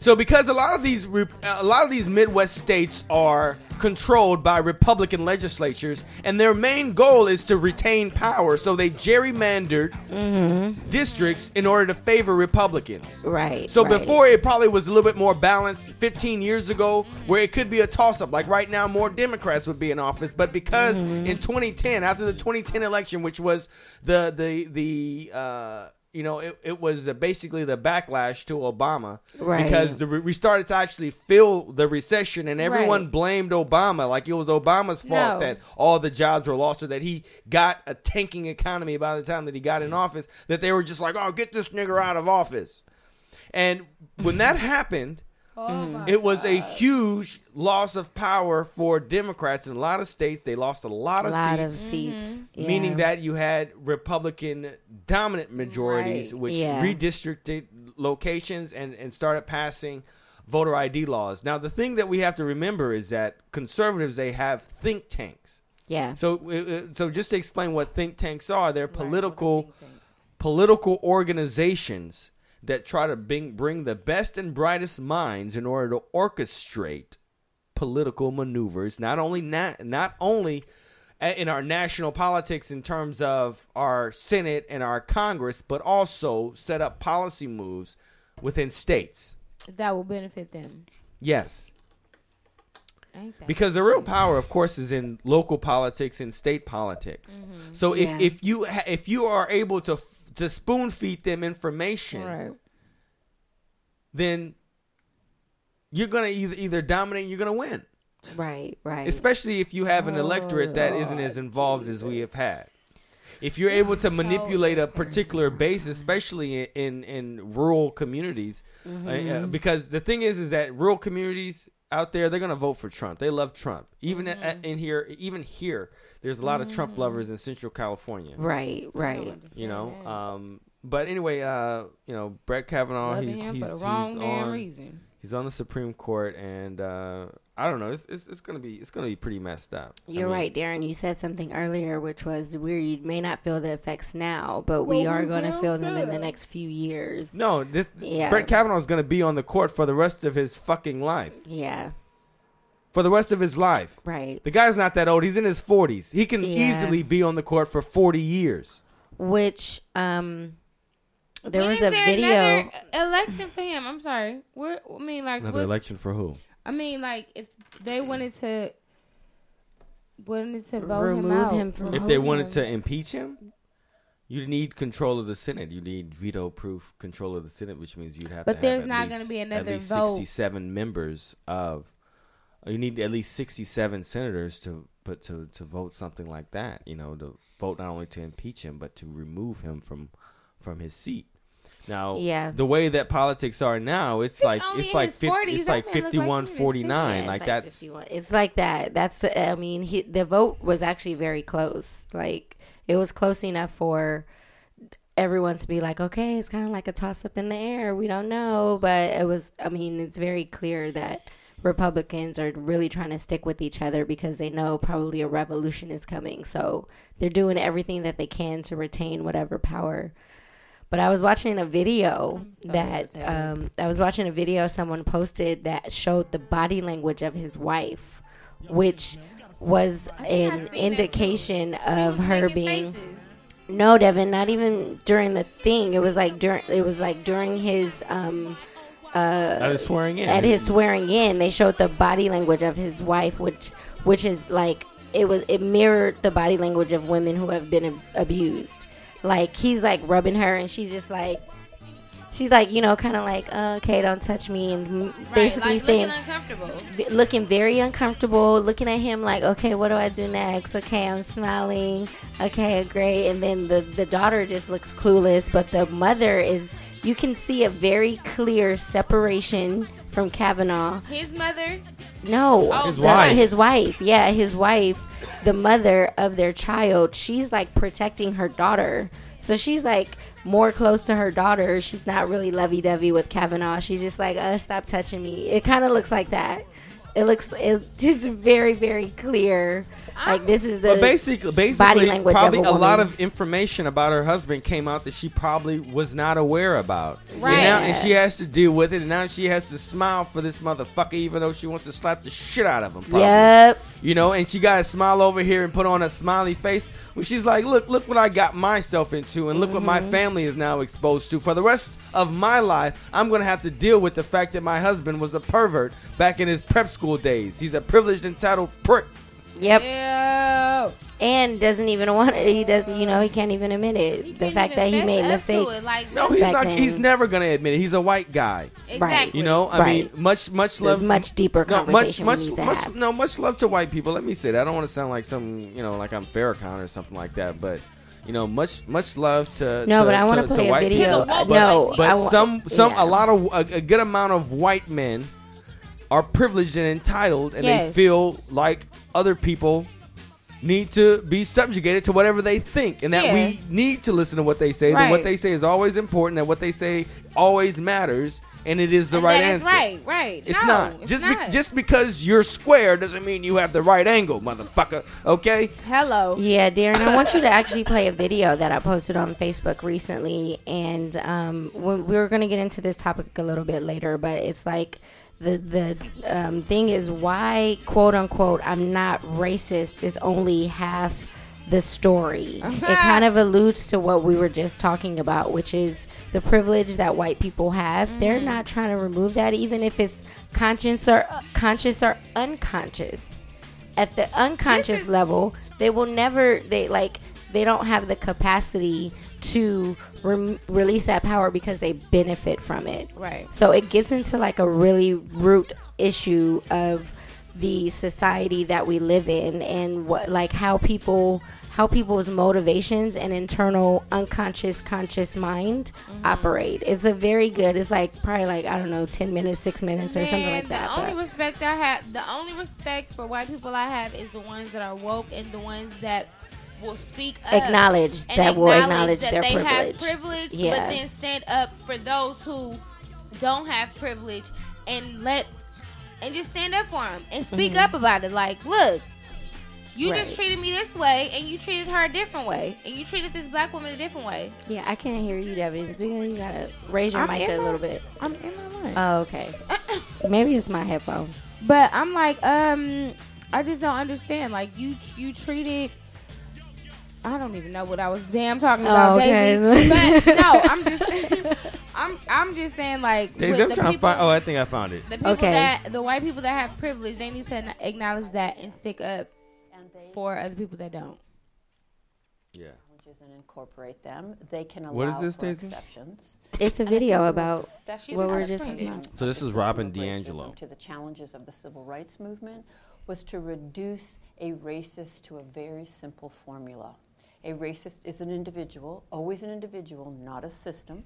So because a lot of these a lot of these Midwest states are controlled by Republican legislatures, and their main goal is to retain power, so they gerrymandered districts in order to favor Republicans. Right. So right. before it probably was a little bit more balanced 15 years ago where it could be a toss up like right now more Democrats would be in office but because Mm-hmm. in 2010 after the 2010 election which was the the the uh you know, it, it was basically the backlash to Obama Right. because the, re- we started to actually feel the recession, and everyone Right. blamed Obama like it was Obama's fault No. that all the jobs were lost, or that he got a tanking economy by the time that he got in office. That they were just like, "Oh, get this nigger out of office." And when that happened, it was a huge loss of power for Democrats in a lot of states. They lost a lot a of lot seats of seats. Yeah. meaning that you had Republican dominant majorities, Right. which Yeah. redistricted locations and, and started passing voter ID laws. Now, the thing that we have to remember is that conservatives they have think tanks. yeah. So, uh, uh, so just to explain what think tanks are, they're political think tanks. political organizations that try to bring, bring the best and brightest minds in order to orchestrate political maneuvers not only not, not only in our national politics in terms of our senate and our congress but also set up policy moves within states. That will benefit them. yes. Because the real power of course is in local politics and state politics. Mm-hmm. So Yeah. if, if you ha- if you are able to f- to spoon feed them information right? then you're gonna either either dominate, you're gonna win. Right. Right. Especially if you have an Oh, electorate that isn't as involved as we have had. If you're able to is so manipulate a particular base, especially in in, in rural communities, uh, uh, Mm-hmm. because the thing is, is that rural communities out there, they're gonna vote for Trump. They love Trump. Even Mm-hmm. at, in here, even here, there's a lot of Trump lovers in Central California. Right, right. You know. Um. But anyway, uh, you know, Brett Kavanaugh, Loving he's he's, he's on reason. he's on the Supreme Court, and uh, I don't know. It's, it's it's gonna be it's gonna be pretty messed up. You're mean, right, Darren. You said something earlier, which was we may not feel the effects now, but we are going to feel them in the next few years. No, this Yeah. Brett Kavanaugh is gonna be on the court for the rest of his fucking life. Yeah, For the rest of his life. right. The guy's not that old. He's in his 40s. He can Yeah. easily be on the court for 40 years. Which um, there When was is a there video. another election for him. I'm sorry. Where I mean, like, Another what, election for who? I mean, like, if they wanted to, wanted to vote Remove him out, him from If remove they wanted him. to impeach him, you need control of the Senate. You need veto-proof control of the Senate, which means you'd have But to there's at not gonna be another at another least vote. 67 members of. You need at least 67 senators to put to to vote something like that. You know, to vote not only to impeach him but to remove him from from his seat. Now, Yeah. the way that politics are now, it's like it's like 50, 40s. it's like man look like he 51 49 Yeah, it's like that's 51. It's like that. That's the. I mean, he, the vote was actually very close. Like it was close enough for everyone to be like, okay, it's kind of like a toss up in the air. We don't know, but it was. I mean, it's very clear that Republicans are really trying to stick with each other because they know probably a revolution is coming. So they're doing everything that they can to retain whatever power. But I was watching a video so that um, I was watching a video someone posted that showed the body language of his wife, which was an seen that too. indication of her being faces. no, Devin, not even during the thing. It was like during it was like during his um at his swearing in. at his swearing in, they showed the body language of his wife, which which is like it was it mirrored the body language of women who have been ab- abused. Like he's like rubbing her, and she's just like. She's like, you know, kind of like, uh, okay, don't touch me, and Right, basically like saying, looking uncomfortable. v- looking very uncomfortable, looking at him like, okay, what do I do next? Okay, I'm smiling. Okay, great. And then the the daughter just looks clueless, but the mother is. You can see a very clear separation from Kavanaugh. His mother. No, Oh, His the- wife. His wife. Yeah, his wife, the mother of their child. She's like protecting her daughter. So she's like more close to her daughter. She's not really lovey dovey with Kavanaugh. She's just like, uh, stop touching me. It kind of looks like that. It looks, it, it's very, very clear. Like this is the But basically, basically, probably a a, lot of information about her husband came out that she probably was not aware about. Right. And, now, and she has to deal with it, and now she has to smile for this motherfucker, even though she wants to slap the shit out of him. Probably. Yep. You know, and she got to smile over here and put on a smiley face when she's like, "Look, look what I got myself into, and look what my Mm-hmm. family is now exposed to. For the rest of my life, I'm gonna have to deal with the fact that my husband was a pervert back in his prep school days. He's a privileged, entitled prick." Yep. Ew. And doesn't even want it. He doesn't, you know, he can't even admit it. The fact that he made fess up mistakes. it, Like, No, he's not. then. He's never gonna admit it. He's a white guy. exactly. You know, I Right. mean, much, much It's love, much deeper no, much, conversation we much, much, no, much love to white people. Let me say that. I don't want to sound like some, you know, like I'm Farrakhan or something like that. But you know, much, much love to. No, to, but I want to, to play a white video. To the woke But, no, but I wa- some, some, yeah. a lot of a, a good amount of white men are privileged and entitled, and Yes. they feel like other people need to be subjugated to whatever they think, and that Yeah. we need to listen to what they say. That what they say is always important. That what they say always matters, and it is the And right that is answer. right, right. It's no, not. It's just not. Be- just because you're square doesn't mean you have the right angle, motherfucker. Okay? hello. Yeah, Darren, I want you to actually play a video that I posted on Facebook recently, and um, when we're going to get into this topic a little bit later, but it's like the the um, thing is why quote unquote I'm not racist is only half the story. it kind of alludes to what we were just talking about, which is the privilege that white people have. They're not trying to remove that, even if it's conscious or conscious or unconscious at the unconscious level, they will never they like they don't have the capacity to rem- release that power because they benefit from it. Right. So it gets into like a really root issue of the society that we live in and what like how people how people's motivations and internal unconscious conscious mind Mm-hmm. operate. It's a very good. It's like probably like I don't know, ten minutes, six minutes, or something Man, like that. The only but- respect I have, the only respect for white people I have is the ones that are woke and the ones that will speak up. acknowledge and that will acknowledge that their they privilege. have privilege, Yeah. but then stand up for those who don't have privilege and let and just stand up for them and speak up about it. Like, look, you just Mm-hmm. Treated me this way, and you treated her a different way, and you treated this black woman a different way. Yeah, I can't hear you, Devin. You gotta raise your I'm mic a my- little bit. I'm in my mind. Oh, okay. Maybe it's my headphones. But I'm like, um, I just don't understand. Like you, you treated. I don't even know what I was damn talking oh, about, Oh, okay. Daisy. But no, I'm just, I'm, I'm just saying like Daisy, with I'm the trying to find. Oh, I think I found it. the people Okay. that the white people that have privilege, they need to acknowledge that and stick up for other people that don't. Yeah. challenges and incorporate them. They can allow What is this, Daisy? exceptions. It's a And I think video about what we're just just talking about. So this is Robin DiAngelo. To the challenges of the civil rights movement was to reduce a racist to a very simple formula. A racist is an individual, always an individual, not a system,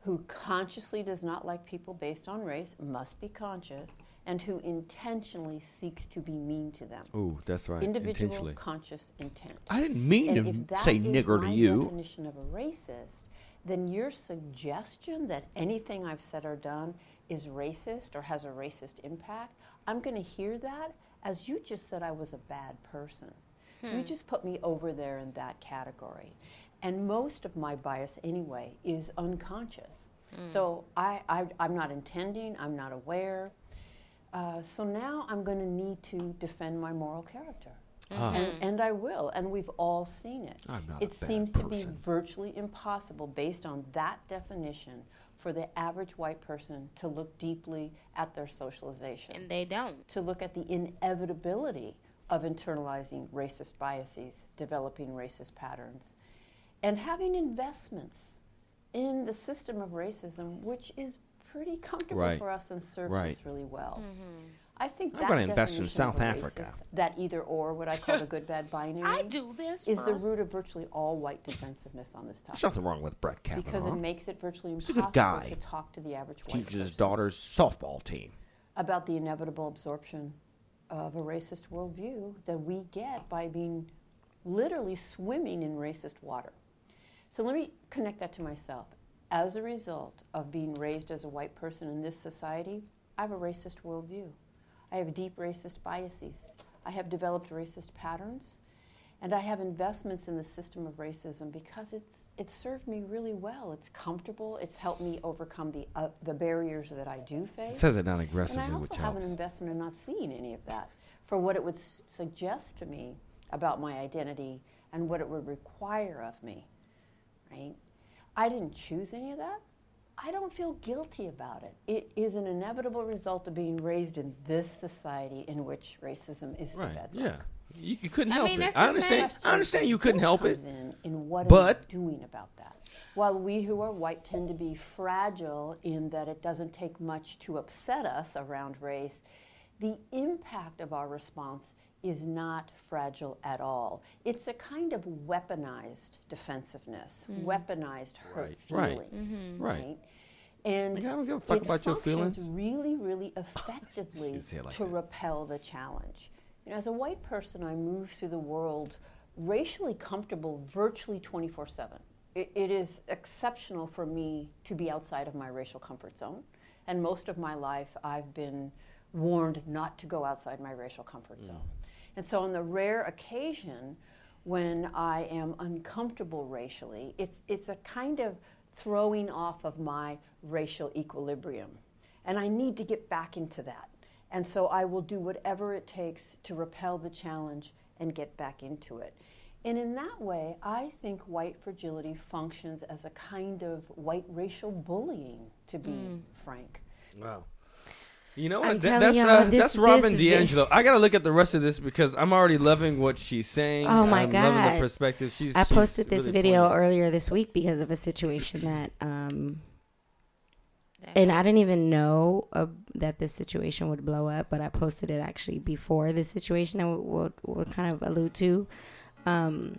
who consciously does not like people based on race, must be conscious, and who intentionally seeks to be mean to them. Ooh, that's right. Individual Intentionally. conscious intent. I didn't mean And to say nigger to you. definition of a racist, then your suggestion that anything I've said or done is racist or has a racist impact, I'm going to hear that as you just said I was a bad person. You just put me over there in that category. And most of my bias, anyway, is unconscious. So I, I, I'm not intending, I'm not aware. Uh, so now I'm going to need to defend my moral character. Ah. And, and I will, and we've all seen it. I'm not a it bad seems to be virtually impossible, based on that definition, for the average white person to look deeply at their socialization, And they don't. to look at the inevitability of internalizing racist biases, developing racist patterns, and having investments in the system of racism, which is pretty comfortable Right. for us and serves Right. us really well. Mm-hmm. I think I'm gonna invest in South of Africa. racist, that either or, what I call the good bad binary, I do this. is the root of virtually all white defensiveness on this topic. There's nothing wrong with Brett Kavanaugh Because it makes it virtually He's a impossible good guy. to talk to the average white Teaches his daughter's softball team. about the inevitable absorption of a racist worldview that we get by being literally swimming in racist water. So let me connect that to myself. As a result of being raised as a white person in this society, I have a racist worldview. I have deep racist biases. I have developed racist patterns. And I have investments in the system of racism because it's it's served me really well. It's comfortable. It's helped me overcome the uh, the barriers that I do face. Says it not And I also have an investment in not seeing any of that for what it would s- suggest to me about my identity and what it would require of me, right? I didn't choose any of that. I don't feel guilty about it. It is an inevitable result of being raised in this society in which racism is the Right. bedrock. Yeah. You, you couldn't I help mean, it. I understand. I understand you couldn't help it. In, in what But- am I doing about that? While we who are white tend to be fragile in that it doesn't take much to upset us around race, the impact of our response is not fragile at all. It's a kind of weaponized defensiveness, weaponized hurt Right, right, Mm-hmm. right. And Like, I don't give a fuck it about your functions feelings. really, really effectively You say it like to that. repel the challenge. You know, as a white person, I move through the world racially comfortable virtually 24 7. It is exceptional for me to be outside of my racial comfort zone. And most of my life, I've been warned not to go outside my racial comfort zone. And so, on the rare occasion when I am uncomfortable racially, it's, it's a kind of throwing off of my racial equilibrium. And I need to get back into that. And so I will do whatever it takes to repel the challenge and get back into it. And in that way, I think white fragility functions as a kind of white racial bullying, to be frank. Wow. You know I'm what? That, telling that's uh, this- that's Robin this vi- DiAngelo. I gotta look at the rest of this because I'm already loving what she's saying. Oh my I'm loving the God. perspective. She's. I she's posted this really video poignant. earlier this week because of a situation that, um, and I didn't even know uh, that this situation would blow up, but I posted it actually before this situation. I will, will, will kind of allude to. Um,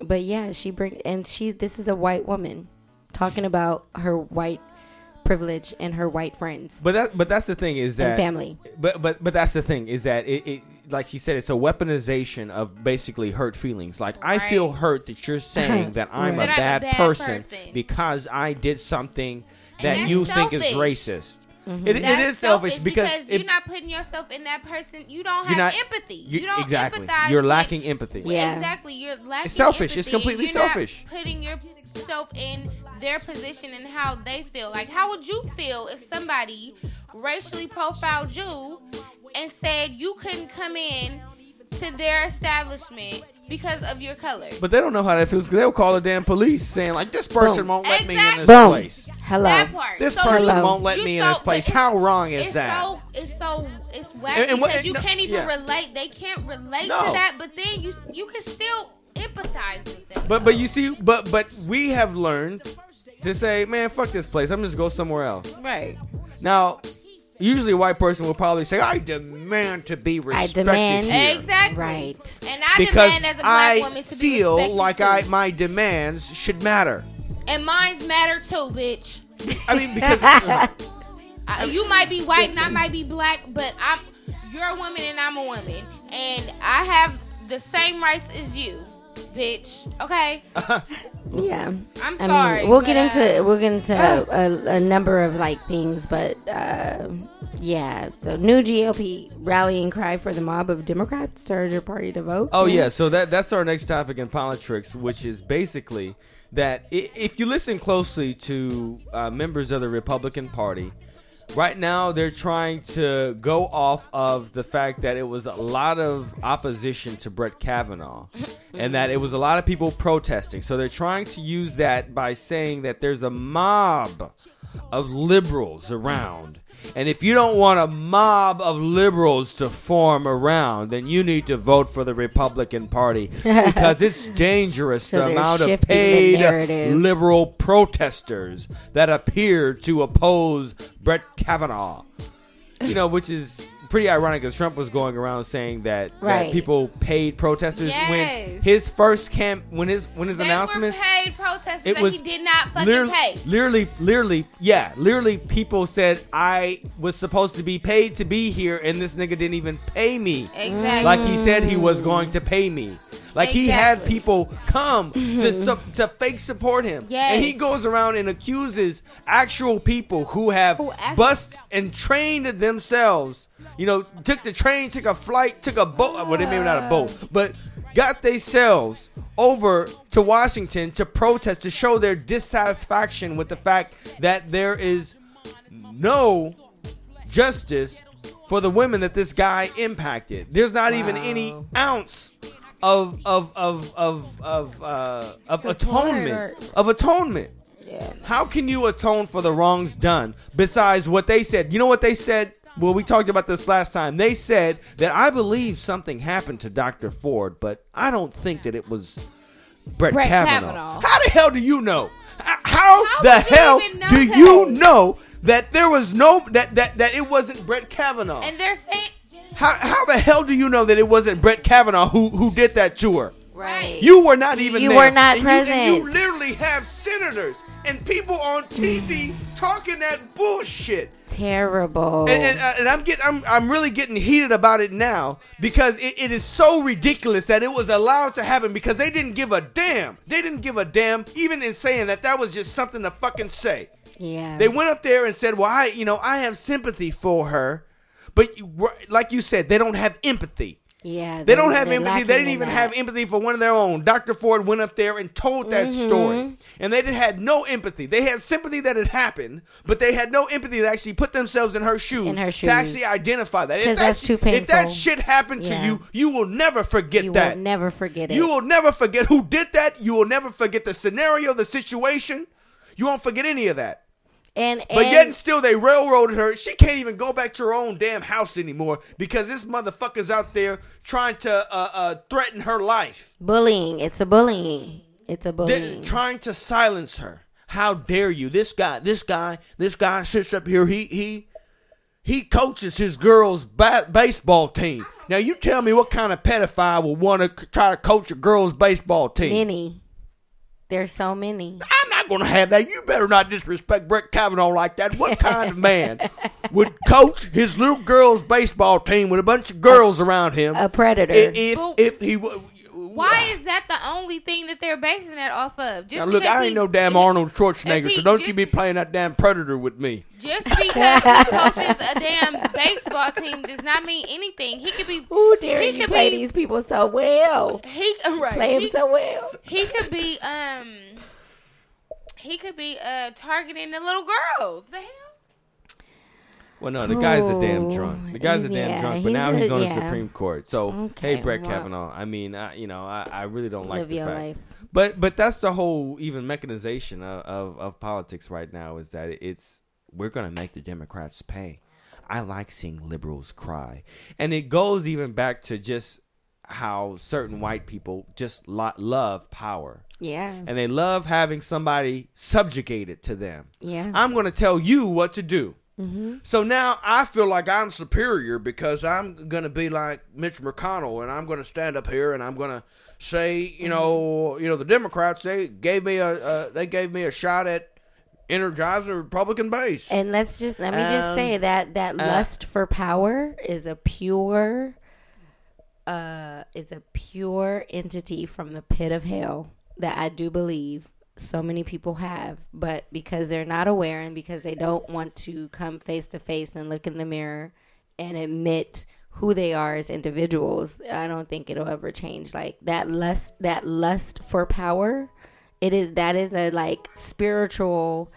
but yeah, she bring and she. This is a white woman talking about her white privilege and her white friends But that but that's the thing is and that family. But but but that's the thing is that it, it like she said it's a weaponization of basically hurt feelings. Like I feel hurt that you're saying that I'm Right. a That I'm a bad, bad person, person. because I did something And that that's you think is selfish. racist. Mm-hmm. It, it That's is selfish because, because it- you're not putting yourself in that person. You don't have not- empathy. you- You, don't exactly. empathize. You're with- lacking empathy. Yeah. Exactly. You're lacking. It's selfish. It's completely You're not selfish. putting yourself in their position and how they feel. Like, how would you feel if somebody racially profiled you and said you couldn't come in to their establishment because of your color? but they don't know how that feels because they'll call the damn police saying like this person Boom. won't let me in this Boom. place. Hello. that part. This So person Hello. won't let you me in this place. How wrong is that? it's that? so it's so it's whack And- and what- because you no, can't even yeah. relate. They can't relate No. to that, but then you you can still empathize with them. But but you see, but but we have learned to say, man, fuck this place. I'm just go somewhere else. Right. Now, usually a white person will probably say, I demand to be I respected demand. here. exactly Right. And I Because demand as a black I woman to be feel respected like too. I my demands should matter. And mine's matter too, bitch. I mean, because Uh, you might be white and I might be black, but I'm you're a woman and I'm a woman, and I have the same rights as you, bitch. Okay, Yeah. I'm I sorry. mean, we'll get into uh, we'll get into a, a number of like things, but uh, yeah. So new GOP rallying cry for the mob of Democrats to urge your party to vote. Oh yeah, so that that's our next topic in politics, which is basically that if you listen closely to uh, members of the Republican Party, right now they're trying to go off of the fact that it was a lot of opposition to Brett Kavanaugh, and that it was a lot of people protesting. So they're trying to use that by saying that there's a mob of liberals around. And if you don't want a mob of liberals to form around, then you need to vote for the Republican Party because it's dangerous So the amount of paid liberal protesters that appear to oppose Brett Kavanaugh. You know, which is pretty ironic because Trump was going around saying that, that people paid protesters when his first camp when his when his they announcements were paid protesters it that was he did not fucking literally, pay. literally, literally, yeah, literally, people said I was supposed to be paid to be here, and this nigga didn't even pay me. Exactly. Like he said he was going to pay me. Like he had people come to su- to fake support him, and he goes around and accuses actual people who have Who act- bust and trained themselves. You know, took the train, took a flight, took a boat. Well, they maybe not a boat, but got themselves over to Washington to protest to show their dissatisfaction with the fact that there is no justice for the women that this guy impacted. There's not even any ounce of of of of of uh, of Support. atonement of atonement. Yeah. How can you atone for the wrongs done besides what they said? You know what they said? Well, we talked about this last time. They said that I believe something happened to Dr. Ford, but I don't think that it was Brett, Brett Kavanaugh. Kavanaugh. How the hell do you know? How, How the hell do you know that there was no that that that it wasn't Brett Kavanaugh? and they're saying how how the hell do you know that it wasn't Brett Kavanaugh who who did that to her? Right. You were not even there. You there. were not and you- and you literally have senators and people on TV talking that bullshit. Terrible. And, and, uh, and I'm getting, I'm, I'm really getting heated about it now because it, it is so ridiculous that it was allowed to happen because they didn't give a damn. They didn't give a damn, even in saying that that was just something to fucking say. yeah. They went up there and said, "Well, I, you know, I have sympathy for her," but you- like you said, they don't have empathy. Yeah. They don't have empathy. They didn't even that. have empathy for one of their own. Dr. Ford went up there and told that Mm-hmm. story. And they had no empathy. They had sympathy that it happened, but they had no empathy to actually put themselves in her shoes, In her to actually identify that. If that that's too If that shit happened to Yeah. you, you will never forget You that. will never forget it. You will never forget who did that. You will never forget the scenario, the situation. You won't forget any of that. And, But yet and still they railroaded her. She can't even go back to her own damn house anymore because this motherfucker's out there trying to uh, uh, threaten her life. bullying. It's a bullying. It's a They're bullying. trying to silence her. How dare you? This guy, this guy, this guy sits up here. He he he coaches his girls' ba- baseball team. Now you tell me what kind of pedophile would want to try to coach a girls' baseball team? Many. There's so many. I'm not going to have that. You better not disrespect Brett Kavanaugh like that. What kind of man would coach his little girls' baseball team with a bunch of girls around him? A predator. i- if if he w- Why is that the only thing that they're basing that off of? Just Now look, because I he- ain't no damn Arnold Schwarzenegger, if so don't just- you be playing that damn predator with me. Just because he coaches a damn baseball team does not mean anything. He could be. Who dare he you could play be- these people so well? He right. Play him he, so well. he could be um. He could be uh targeting the little girls. The hell. Well, no, the guy's a damn drunk. The guy's a damn yeah, drunk, but he's now a- he's on the. Supreme Court. So, Okay, hey, Brett well. Kavanaugh. I mean, I, you know, I, I really don't like Live the your fact. life. But but that's the whole even mechanization of, of, of politics right now is that it's we're gonna make the Democrats pay. I like seeing liberals cry, and it goes even back to just how certain white people just lo- love power, Yeah. and they love having somebody subjugated to them. Yeah. I'm gonna tell you what to do. Mm-hmm. So now I feel like I'm superior because I'm gonna be like Mitch McConnell, and I'm gonna stand up here and I'm gonna say, you know, you know, the Democrats they gave me a uh, they gave me a shot at energizing the Republican base. And let's just let me just Um, say that that uh, lust for power is a pure uh it's a pure entity from the pit of hell that I do believe so many people have, but because they're not aware and because they don't want to come face to face and look in the mirror and admit who they are as individuals, I don't think it'll ever change. Like that lust that lust for power, it is that is a like spiritual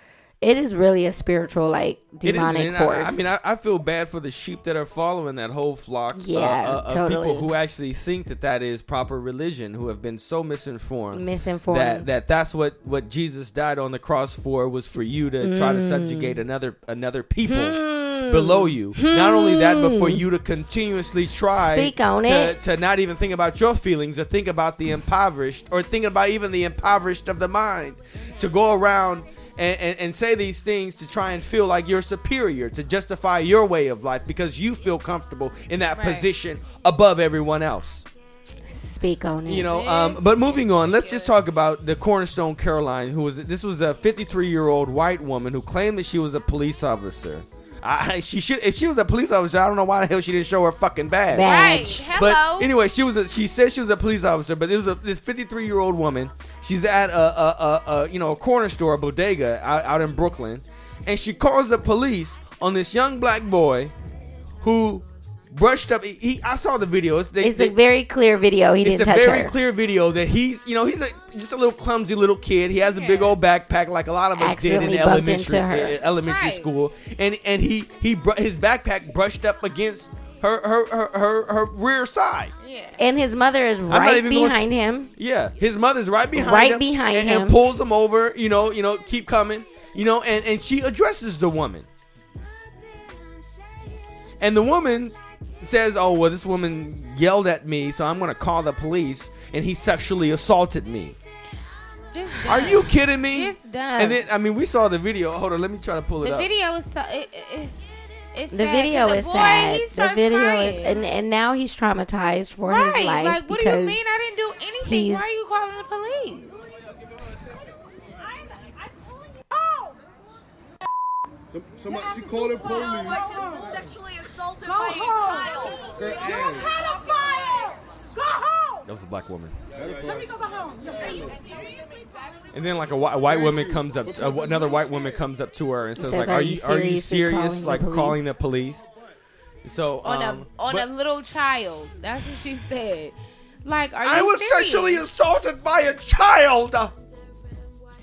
it is really a spiritual like demonic force. I, I mean, I, I feel bad for the sheep that are following that whole flock. uh, Yeah, uh, of totally. people who actually think that that is proper religion, who have been so misinformed. misinformed. that that that's what what Jesus died on the cross for was for you to try to Mm. subjugate another another people Hmm. below you. Not only that, but for you to continuously try Speak on to, it. to not even think about your feelings or think about the impoverished or think about even the impoverished of the mind to go around and, and, and say these things to try and feel like you're superior to justify your way of life because you feel comfortable in that Right. position above everyone else. Speak on it. You know, um, but moving on, let's just talk about the Cornerstore Caroline, who was this was a 53 year old white woman who claimed that she was a police officer. I, she should if she was a police officer, I don't know why the hell she didn't show her fucking badge. Badge. Right. Hello. But anyway, she was a, she said she was a police officer, but this was a, this 53 year old woman. She's at a, a, a, a you know a corner store, a bodega out, out in Brooklyn, and she calls the police on this young black boy who brushed up. He, he- I saw the video. It's, they, it's they- a very clear video. He didn't touch her. It's a very her. clear video that he's, you know, he's a, just a little clumsy little kid. He has a big old backpack like a lot of us did in elementary into uh, elementary Right. school, and and he he br- his backpack brushed up against her her her her, her rear side. yeah. and his mother is right even gonna behind him. Yeah, his mother's right behind Right him, behind and, him. and pulls him over. You know, you know, keep coming. You know, and and she addresses the woman, and the woman says, "Oh well, this woman yelled at me, so I'm gonna call the police, and he sexually assaulted me." Just Are you kidding me? Just dumb. And then I mean, we saw the video. Hold on, let me try to pull it the up. video is so it, it's it's The sad, video 'cause is boy, sad. He The starts video crying. is, and and now he's traumatized for right. his life like, what do you mean I didn't do anything? Why are you calling the police? Some, somebody, she called the police. sexually assaulted Go by a home. child. Her You're a pedophile. Go home. That was a black woman. Let me go go home. And then like a, whi- a white woman comes up, uh, another white woman comes up to her and says, Says, like, "Are "Are you you are you serious? calling Like police?" calling the police?" So On um, a on but a little child. That's what she said. Like, are you I was serious? sexually assaulted by a child.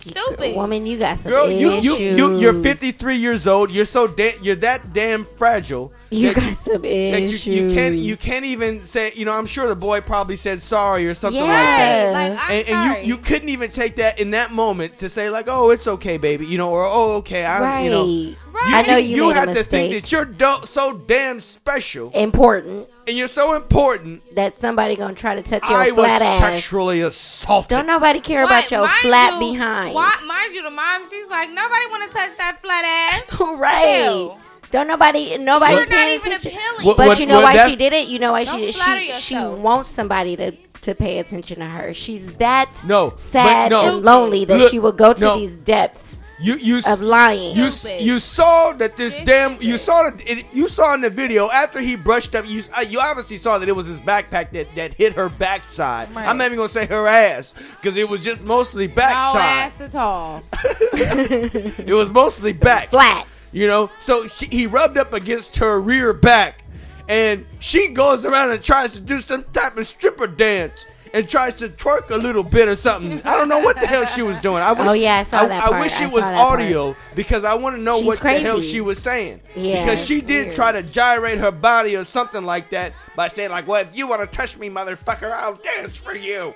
Stupid. woman, you got some Girl, you you issues. you you're 53 years old. You're so da- you're that damn fragile. You that got some that issues. you, you can't you can't even say you know I'm sure the boy probably said sorry or something like that. Like, I'm and, sorry. and you you couldn't even take that in that moment to say like oh it's okay baby you know or oh okay I right. you know right. I know you, made have a to think that you're do- so damn special Important and you're so important. that somebody gonna try to touch your I was flat ass. sexually assaulted. Don't nobody care Why- about your mind flat you- behind. Why, mind you, the mom, she's like, nobody want to touch that flat ass. right. Hell. Don't nobody, nobody's You're not paying even attention. appealing. What- But what- you know what why she did it? You know why Don't she flatter she she wants somebody to to pay attention to her. She's that No, sad no. and lonely that Look, she will go to no. these depths You you of lying. You you saw that this This damn you saw that it, you saw in the video after he brushed up you uh, you obviously saw that it was his backpack that that hit her backside. Right. I'm not even gonna say her ass because it was just mostly backside. No backside. ass at all. It was mostly back. Flat. You know, so she, he rubbed up against her rear back, and she goes around and tries to do some type of stripper dance and tries to twerk a little bit or something. I don't know what the hell she was doing. I oh, wish, Oh, yeah, I saw that I part. wish I it was saw that part. audio because I want to know She's what the hell she was saying. Yeah, because she did weird. try to gyrate her body or something like that by saying like, "Well, if you want to touch me, motherfucker, I'll dance for you."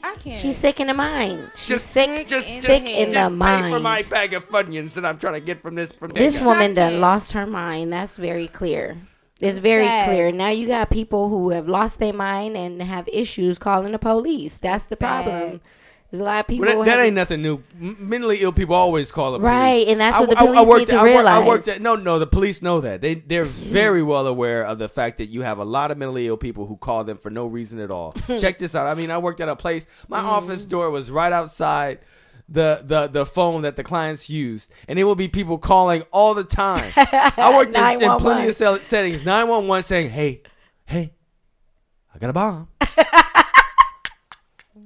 I can't. She's sick in the mind. She's Just sick, just in sick the in just the pay for mind. my bag of funyuns that I'm trying to get from this from this that woman done lost her mind. That's very clear. It's very sad. clear. Now you got people who have lost their mind and have issues calling the police. That's the Sad. problem. There's a lot of people. Well, that, that ain't nothing new. Mentally ill people always call the police. Right, and that's I- what the I- I police worked- need to I worked- I worked at no, no. The police know that they they're very well aware of the fact that you have a lot of mentally ill people who call them for no reason at all. Check this out. I mean, I worked at a place. My Mm-hmm. office door was right outside. The, the the phone that the clients used, and it will be people calling all the time. I worked in, in plenty of sell- settings. Nine one one saying, "Hey, hey, I got a bomb.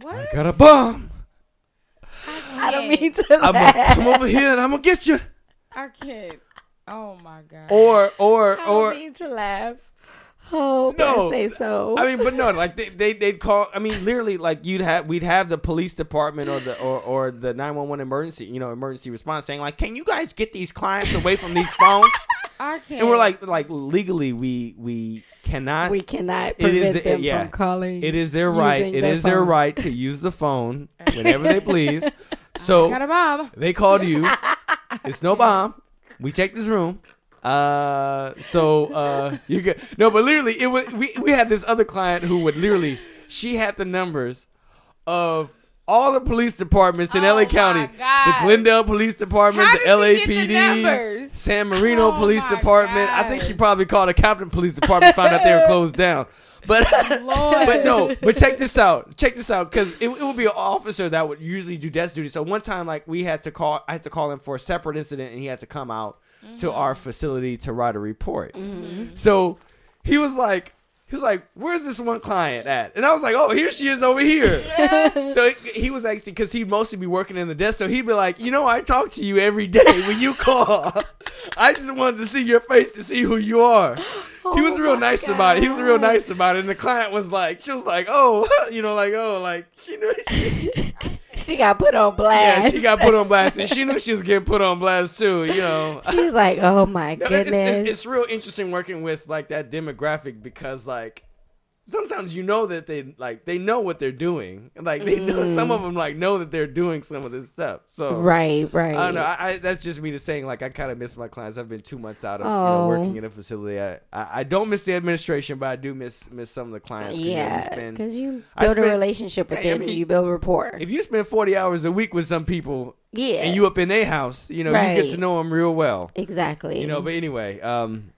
what? I got a bomb. I don't mean to I'm laugh. gonna come over here and I'm gonna get you." I can't. Oh my god. Or or I or don't mean to laugh. Oh, No. no. Say so. I mean, but no, like they, they they'd call. I mean, literally, like you'd have we'd have the police department or the or, or the nine one one emergency, you know, emergency response saying like, "Can you guys get these clients away from these phones?" I and we're like, like legally, we we cannot. we cannot prevent is- them yeah. from calling. it is their right. using It their is their right to use the phone whenever they please. So got a bomb. they called you. It's no bomb. We checked this room. Uh, so uh, you get no, but literally, it was we we had this other client who would literally she had the numbers of all the police departments in Oh LA County, the Glendale Police Department, How the get the LAPD. San Marino Oh Police Department. I think she probably called the Compton Police Department, found out they were closed down. But but no, but check this out. Check this out, because it, it would be an officer that would usually do desk duty. So one time, like we had to call, I had to call him for a separate incident, and he had to come out to mm-hmm. our facility to write a report. Mm-hmm. So he was like, he was like, "Where's this one client at?" And I was like, "Oh, here she is over here." so he, he was actually because he'd mostly be working in the desk, so he'd be like, "You know, I talk to you every day when you call. I just wanted to see your face to see who you are." he was oh real nice about it. He was real nice about it, and the client was like, she was like, "Oh, you know, like, oh, like she knew." she got put on blast. Yeah, she got put on blast, and she knew she was getting put on blast too. You know, She was like, "Oh my No, it's, goodness." it's, it's real interesting working with like that demographic because like sometimes you know that they like they know what they're doing. Like they know some of them like know that they're doing some of this stuff. So right, right. I don't know. I, I, that's just me just saying like I kind of miss my clients. I've been two months out of you know, Oh. working in a facility. I, I I don't miss the administration, but I do miss miss some of the clients. yeah, because you build a relationship with Hey, I them, mean, so you build rapport. if you spend forty hours a week with some people yeah, and you up in their house, you know you get to know them real well. exactly. You know, but anyway, um,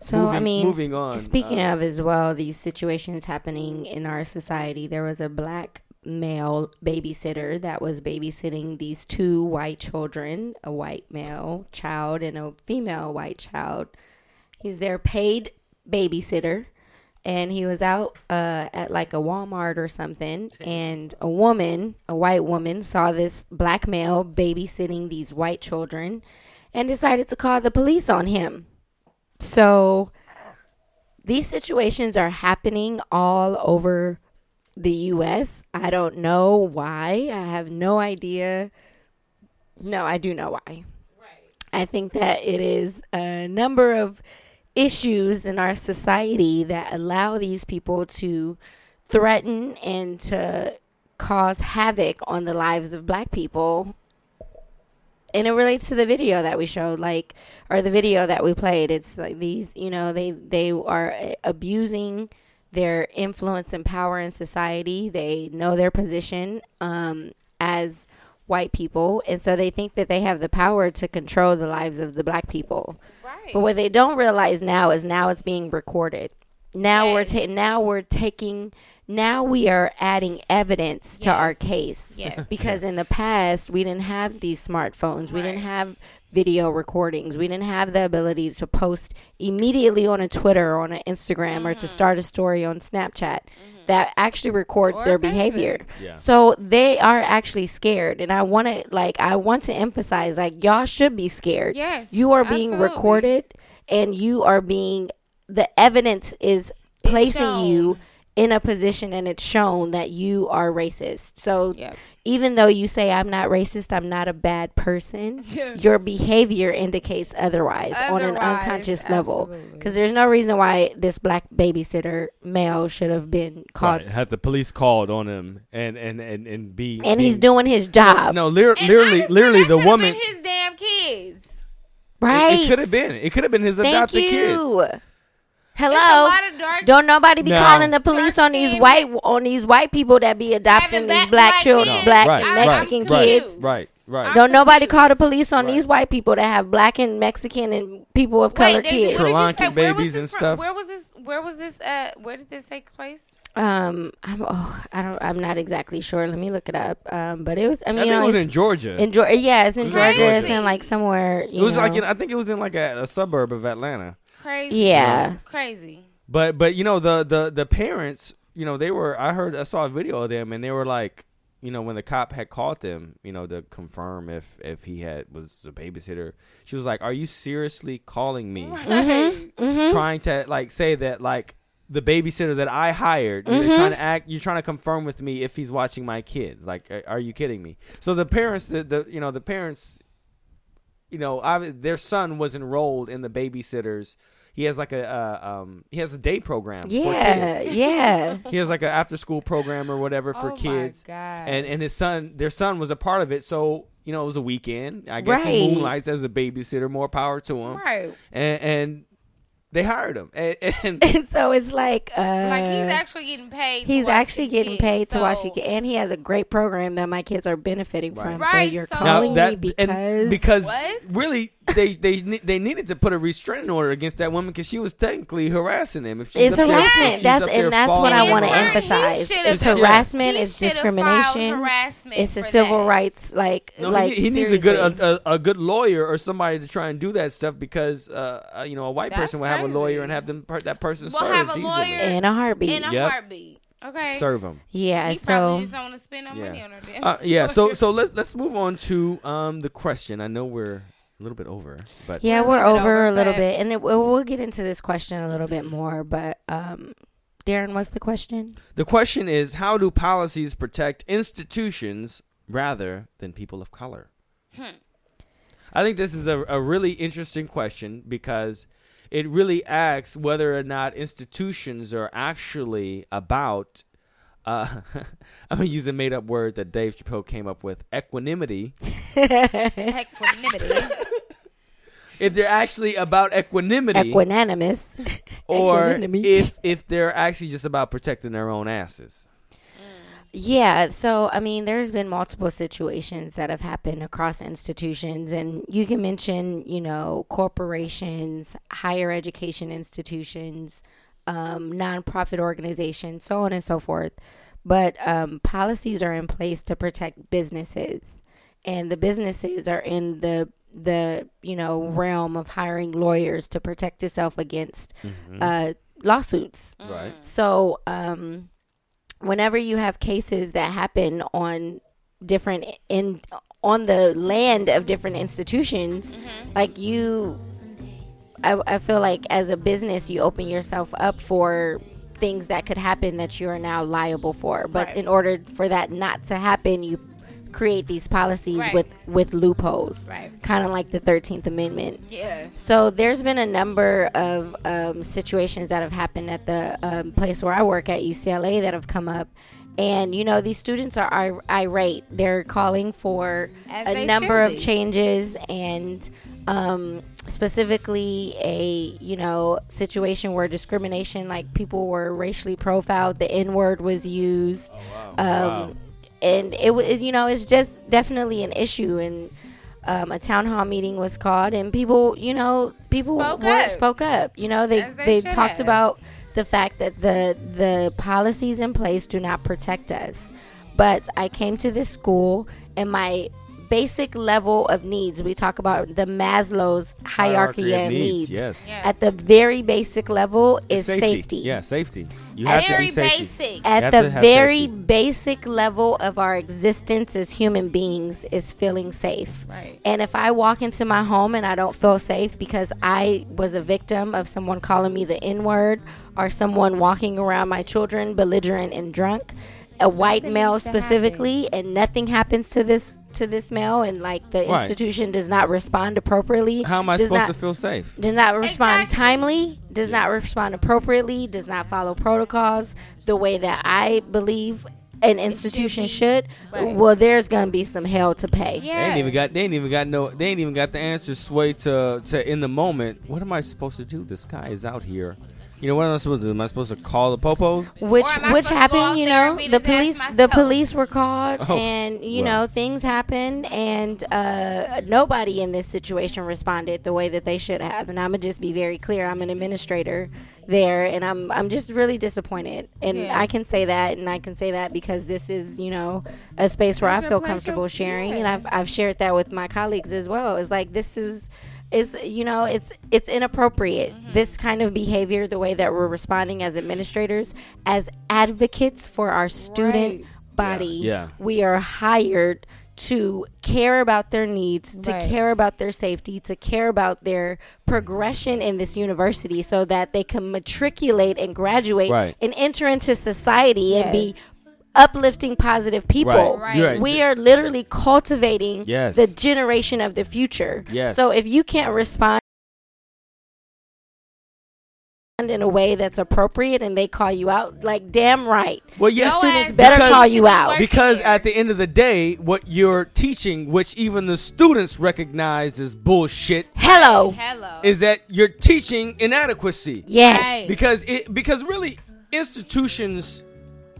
So I mean, moving on, Speaking uh, of as well, these situations happening in our society. There was a black male babysitter that was babysitting these two white children, a white male child and a female white child. He's their paid babysitter, and he was out uh, at like a Walmart or something, and a woman, a white woman, saw this black male babysitting these white children, and decided to call the police on him. So these situations are happening all over the US. I don't know why. I have no idea. No, I do know why. I think that it is a number of issues in our society that allow these people to threaten and to cause havoc on the lives of black people and it relates to the video that we showed like or the video that we played it's like these you know they they are uh, abusing their influence and power in society they know their position um as white people, and so they think that they have the power to control the lives of the black people. Right. But what they don't realize now is now it's being recorded. Now we're ta- now we're taking now we are adding evidence to our case. Yes. Because in the past we didn't have these smartphones. We didn't have video recordings. We didn't have the ability to post immediately on a Twitter or on an Instagram or to mm-hmm. start a story on Snapchat mm-hmm. that actually records Or their Facebook. behavior. Yeah. So they are actually scared and I want to like I want to emphasize like y'all should be scared. Yes, You are being absolutely. recorded and you are being the evidence is placing you shown. In a position and it's shown that you are racist. So Yep. even though you say I'm not racist, I'm not a bad person, your behavior indicates otherwise, on an Otherwise, unconscious level. Because there's no reason why this black babysitter male should have been called, Right, had the police called on him and and and and be and he's doing his job, no, lir- literally, honestly, literally the woman. his damn kids. right? It, could have been. It could have been his Thank adopted you. kids. It's a Hello. lot of dark. Don't nobody be No. calling the police on these Dark-skinned white on these white people that be adopting these black- black, black children, kids. black Right, I'm- right, Mexican kids. confused. Right, right. I'm Don't nobody call the police on Right. these white people that have black and Mexican and people of color Wait, kids. Sri Lankan say? Where was babies this and from? stuff. Where was this? Where was this? Uh, where did this take place? Um, I'm oh, I don't, I'm not exactly sure. Let me look it up. Um, but it was, I I mean, think you it was in Georgia. in Georgia. Yeah, it's in It Georgia. in It's in like somewhere. it You was like in, I think it was in like a, a suburb of Atlanta. Crazy. Yeah. Crazy. But but you know the the the parents, you know, they were I heard I saw a video of them and they were like, you know, when the cop had called them, you know, to confirm if if he had was the babysitter, she was like, "Are you seriously calling me Mm-hmm. trying to like say that like the babysitter that I hired, Mm-hmm. you're trying to act, you're trying to confirm with me if he's watching my kids. Like, are, are you kidding me? So the parents, the, the you know the parents, you know, obvi- their son was enrolled in the babysitters. He has like a uh, um he has a day program. for Yeah, kids. yeah. He has like an after school program or whatever for oh kids. My God. And and his son, their son was a part of it. So you know, it was a weekend. I guess he moonlights as a babysitter. More power to him. right. And and they hired him. And, and And so it's like, uh, Like he's actually getting paid. he's watch actually getting kids, paid to watch so- it, and he has a great program that my kids are benefiting Right. from. Right, so you're so- calling Now me because and because What? really they they they needed to put a restraining order against that woman because she was technically harassing him. If she's it's up there- harassment. she's That's and that's what I want to in turn, he emphasize. It's harassment. He It's discrimination. Harassment It's a civil that. rights like No, like he, he needs a good a, a, a good lawyer or somebody to try and do that stuff because uh, uh, you know a white That's person would have a lawyer and have them that person We'll served have a lawyer in a heartbeat. in a Yep. heartbeat. Okay. Serve them. yeah. He So probably just don't want to spend no money on her. Uh, yeah. So so let's let's move on to um the question. I know we're a little bit over, but yeah, We're we're over over, a little bit, and it, we'll, we'll get into this question a little bit more. But um, Darren, what's the question? the question is how do policies protect institutions rather than people of color? I think this is a, a really interesting question because it really asks whether or not institutions are actually about. Uh, I'm gonna use a made-up word that Dave Chappelle came up with: equanimity. Equanimity. If they're actually about equanimity, Equanimous. or if if they're actually just about protecting their own asses. Yeah, so I mean, there's been multiple situations that have happened across institutions, and you can mention, you know, corporations, higher education institutions, um, nonprofit organizations, so on and so forth. But um, policies are in place to protect businesses, and the businesses are in the the you know realm of hiring lawyers to protect yourself against uh, lawsuits. Right. So, um, whenever you have cases that happen on different in on the land of different institutions, like you, I, I feel like as a business, you open yourself up for things that could happen that you are now liable for. But Right. in order for that not to happen, you create these policies Right. with with loopholes, Right. kind of like the Thirteenth Amendment. yeah. So there's been a number of um, situations that have happened at the um, place where I work at UCLA that have come up. And you know these students are ir- irate. They're calling for As a number of changes, and um, specifically a you know situation where discrimination, like people were racially profiled, the N word was used. Um, and it was you know it's just definitely an issue and um, a town hall meeting was called and people you know people Spoke were, up. spoke up you know they As they they talked have. about the fact that the the policies in place do not protect us but I came to this school and my basic level of needs we talk about the Maslow's hierarchy, of needs, Yes. Yeah. at the very basic level is safety. safety. Yeah, safety. You At have to be safety. basic. At the very safety. basic level of our existence as human beings is feeling safe. Right. And if I walk into my home and I don't feel safe because I was a victim of someone calling me the N word or someone walking around my children belligerent and drunk, a white Something male needs happen. specifically, and nothing happens to this to this mail and like the Right. institution does not respond appropriately. How am I does supposed not- to feel safe? does not respond Exactly. timely, does not respond appropriately, does not follow protocols the way that I believe an institution be. should, Right. well, there's gonna be some hell to pay. Yeah. They ain't even got. They ain't even got no. They ain't even got the answers sway to to in the moment. What am I supposed to do? This guy is out here. You know what am I supposed to do? Am I supposed to call the popos? Which Or am I which supposed to go happened, you know, the police the police were called Oh, and you well. know, things happened and uh nobody in this situation responded the way that they should have. And I'm gonna just be very clear. I'm an administrator there and I'm I'm just really disappointed. And Yeah. I can say that and I can say that because this is, you know, a space where It's I a feel comfortable to- sharing and. I've I've shared that with my colleagues as well. It's like this is is you know it's it's inappropriate Mm-hmm. this kind of behavior the way that we're responding as administrators as advocates for our student Right. body Yeah. we are hired to care about their needs to Right. care about their safety to care about their progression in this university so that they can matriculate and graduate Right. and enter into society and be Yes. Uplifting positive people Right. Right. we are literally cultivating Yes. the generation of the future. Yes. So if you can't respond in a way that's appropriate and they call you out, like damn right. Well, yes, Your students better because- call you out. Because there. at the end of the day, what you're teaching, which even the students recognize as bullshit, Hello. Hello. is that you're teaching inadequacy. Yes. Right. Because it because really institutions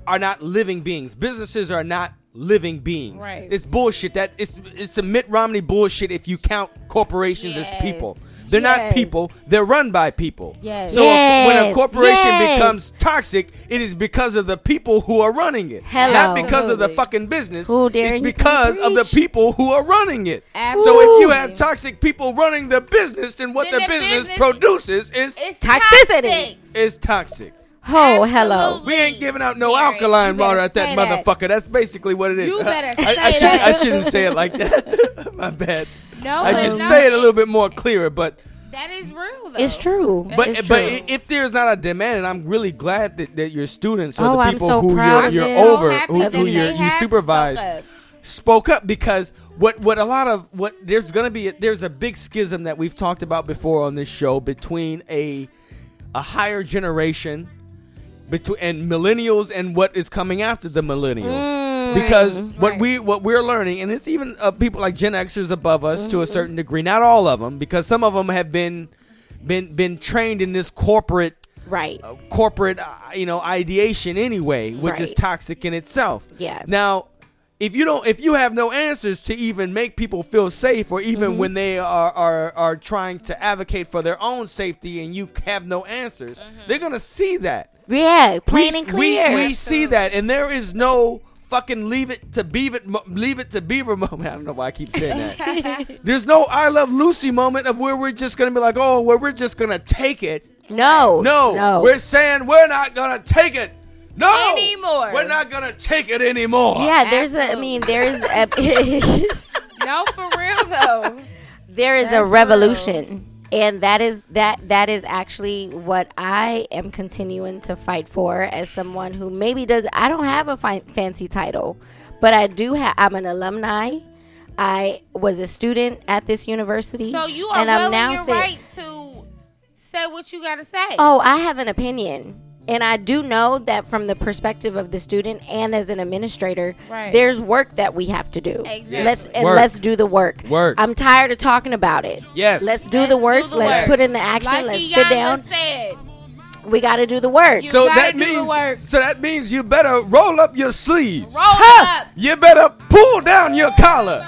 are not living beings. Businesses are not living beings. Right. It's bullshit. That it's it's a Mitt Romney bullshit if you count corporations as people. They're not people. They're run by people. Yes. So if- when a corporation Yes. becomes toxic, it is because of the people who are running it, Hello. not because of the fucking business. Who dare it's because of the people who are running it. Absolutely. So if you have toxic people running the business, then what Then the, the business, business- produces is Toxicity. toxic. is toxic. Oh, hello. We ain't giving out no Gary, alkaline water at that say that. motherfucker. That's basically what it is. You better I, I, say should, I that. shouldn't say it like that. My bad. No, I should no, say it a little bit more clearer, but That is real, though. It's true. but it's but true. i- if there's not a demand, and I'm really glad that, that your students or Oh, the people so who you're, you're over, So who, who you're, you supervise, spoke up. spoke up because what what a lot of what there's gonna be there's a big schism that we've talked about before on this show between a a higher generation between and millennials and what is coming after the millennials. Because what we what we're learning and it's even uh, people like Gen Xers above us to a certain degree not all of them because some of them have been been been trained in this corporate right. corporate uh, you know ideation anyway which is toxic in itself. Yeah. now if you don't if you have no answers to even make people feel safe or even Mm-hmm. when they are, are are trying to advocate for their own safety and you have no answers they're gonna see that Yeah, plain we, and clear. we, we see that and there is no fucking leave it to beaver leave it to beaver moment i don't know why i keep saying that there's no i love lucy moment of where we're just gonna be like oh where we're just gonna take it no, no, no. we're saying we're not gonna take it. No, Anymore. We're not gonna take it anymore. yeah, there's a. I mean, there's a. No, for real though. there is a That's revolution and that is that that is actually what i am continuing to fight for as someone who maybe does i don't have a fi- fancy title but i do have i'm an alumni i was a student at this university So you are and well i'm now your sit- right to say what you gotta say. Oh, I have an opinion. And I do know that from the perspective of the student and as an administrator, Right. there's work that we have to do. Exactly. Let's and Work. let's do the work. Work. I'm tired of talking about it. Yes. Let's do Let's the do work. the let's work. put in the action. like let's Iyanla sit down. said, We got to do the work. You So that means work. so that means you better roll up your sleeves. Roll it up. You better pull down your collar.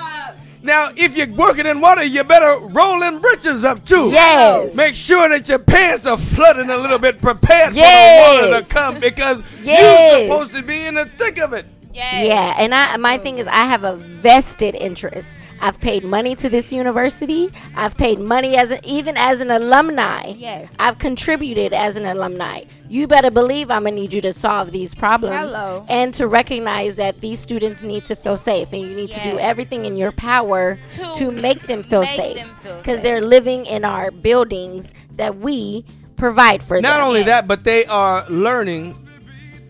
Now, if you're working in water, you better roll them britches up too. Yes. Make sure that your pants are flooding a little bit, prepared Yes. for the water to come because Yes. you're supposed to be in the thick of it. Yes. Yeah, and I my thing is I have a vested interest. I've paid money to this university. I've paid money as a, even as an alumni. Yes. I've contributed as an alumni. You better believe I'm gonna need you to solve these problems Hello. and to recognize that these students need to feel safe, and you need to do everything in your power To to, make them feel make safe because they're living in our buildings that we provide for Not them. Not only Yes. that, but they are learning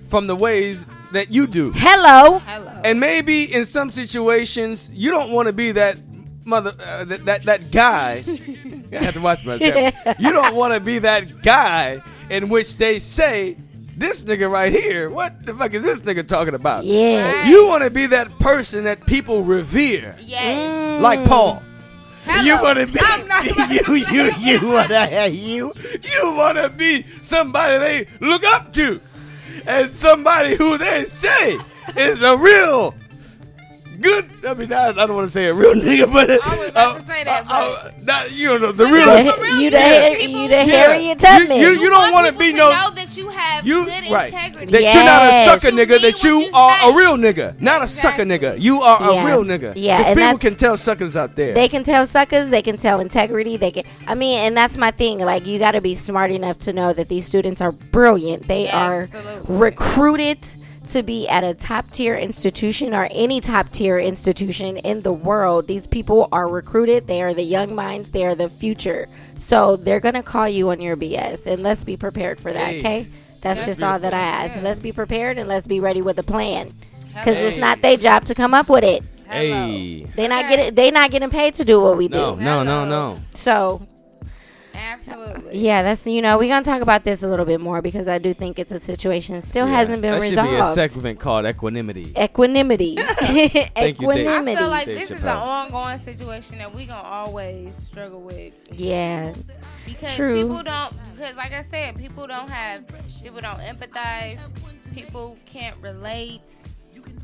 from the ways that you do. Hello. Hello. And maybe in some situations you don't want to be that mother uh, that, that that guy. I have to watch myself. You don't want to be that guy in which they say this nigga right here. What the fuck is this nigga talking about? Yeah. Right. You want to be that person that people revere, Yes. like Paul. Hello. You want to be I'm not you you you want to you you want to be somebody they look up to, and somebody who they say is a real good. I mean, I, I don't want to say a real nigga, but I was about to say that, uh, not you know the real. The- real, you the, yeah. Har- you the Yeah. Harriet You- Tubman. you- you don't want wanna be no- know that you have You good right integrity. that you're not a sucker nigga. mean That you you are say. a real nigga, not a sucker nigga. You are Yeah. a real nigga. Yeah, 'Cause and people can tell suckers out there. They can tell suckers. They can tell integrity. They can. I mean, and that's my thing. Like, you got to be smart enough to know that these students are brilliant. They are Absolutely. recruited to be at a top tier institution or any top tier institution in the world. These people are recruited. They are the young minds. They are the future. So they're gonna call you on your BS, and let's be prepared for that. Hey. Okay, that's, That's just all that I ask. beautiful. Let's be prepared and let's be ready with a plan, because it's not their job to come up with it. hey, They not Okay. getting they not getting paid to do what we do. no, no, no, no. So Absolutely. yeah, that's you know we're gonna talk about this a little bit more because I do think it's a situation that still hasn't been that resolved. should be a segment called equanimity. Equanimity. Thank you, Equanimity. I feel like Dave this is an ongoing situation that we gonna always struggle with yeah, because True. people don't because like I said, people don't have people don't empathize, people can't relate,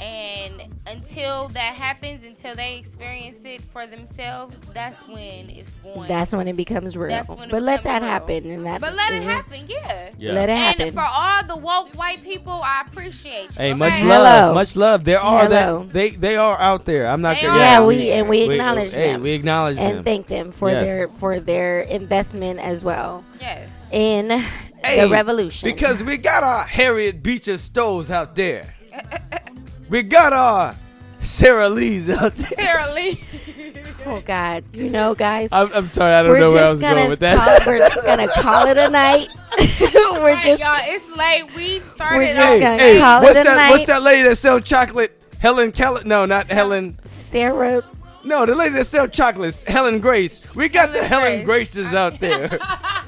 and until that happens, until they experience it for themselves, that's when it's going. that's when it becomes real. That's when it but let that real. happen, and that but let it is happen, yeah. Yeah. Let it happen. And for all the woke white people, I appreciate you. Hey, okay? much Hello. love, much love. There are Hello. that they they are out there. I'm not gonna. Yeah, we- and we acknowledge hey, them. we acknowledge and them. thank them for Yes. their for their investment as well Yes. in Hey, the revolution. because we got our Harriet Beecher Stowe's out there. we got our Sarah Lee's out there. Sarah Lee. oh God, you know, guys, I'm, I'm sorry, I don't know where I was gonna going with call, that. we're just gonna call it a night. we're Right, just y'all, it's late. We started. We're just hey, gonna hey, call it what's a that? night. What's that lady that sells chocolate? Helen Keller? No, not Helen. Sarah. No, the lady that sells chocolates. Helen Grace. We got the Helen Helen Grace. Graces out there.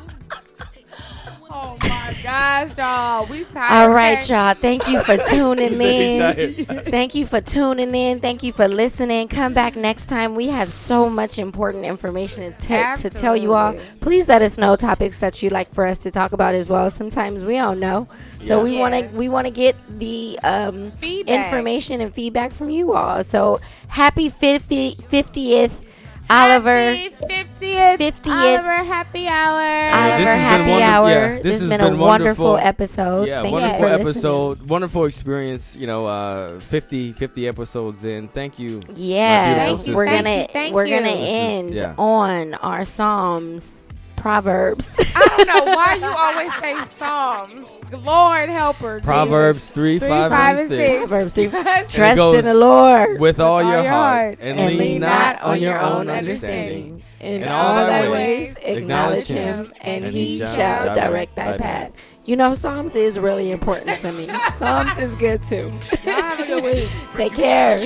Gosh, y'all. We tired. All right, okay? y'all. Thank you for tuning said in. Thank you for tuning in. Thank you for listening. Come back next time. We have so much important information to, te- to tell you all. Please let us know topics that you'd like for us to talk about as well. Sometimes we don't know, so Yeah. we want to we want to get the um, information and feedback from you all. So happy 50, 50th, Oliver. Happy 50th. 50th. Oliver Happy Hour. Oliver this has been Happy wonder- Hour. yeah, this, this has has been, been a wonderful, wonderful. episode. Yeah, Thank wonderful you for listening. episode, wonderful experience. You know, uh, 50, 50 episodes in. Thank you. Yeah, Thank you, we're thank gonna you, thank we're you. gonna This is- end yeah. on our Psalms, Proverbs. I don't know why you always say Psalms. Lord help her. Proverbs 3, Three, 5, and and 6. Proverbs. Jesus. Trust goes in the Lord With all all your your heart, heart, and, and lean not on your own understanding. In, In all all thy thy ways, ways, acknowledge acknowledge him, him, and and he he shall shall direct direct thy thy path. You know, Psalms is really important to me. Psalms is good too. Have a good week. Take care.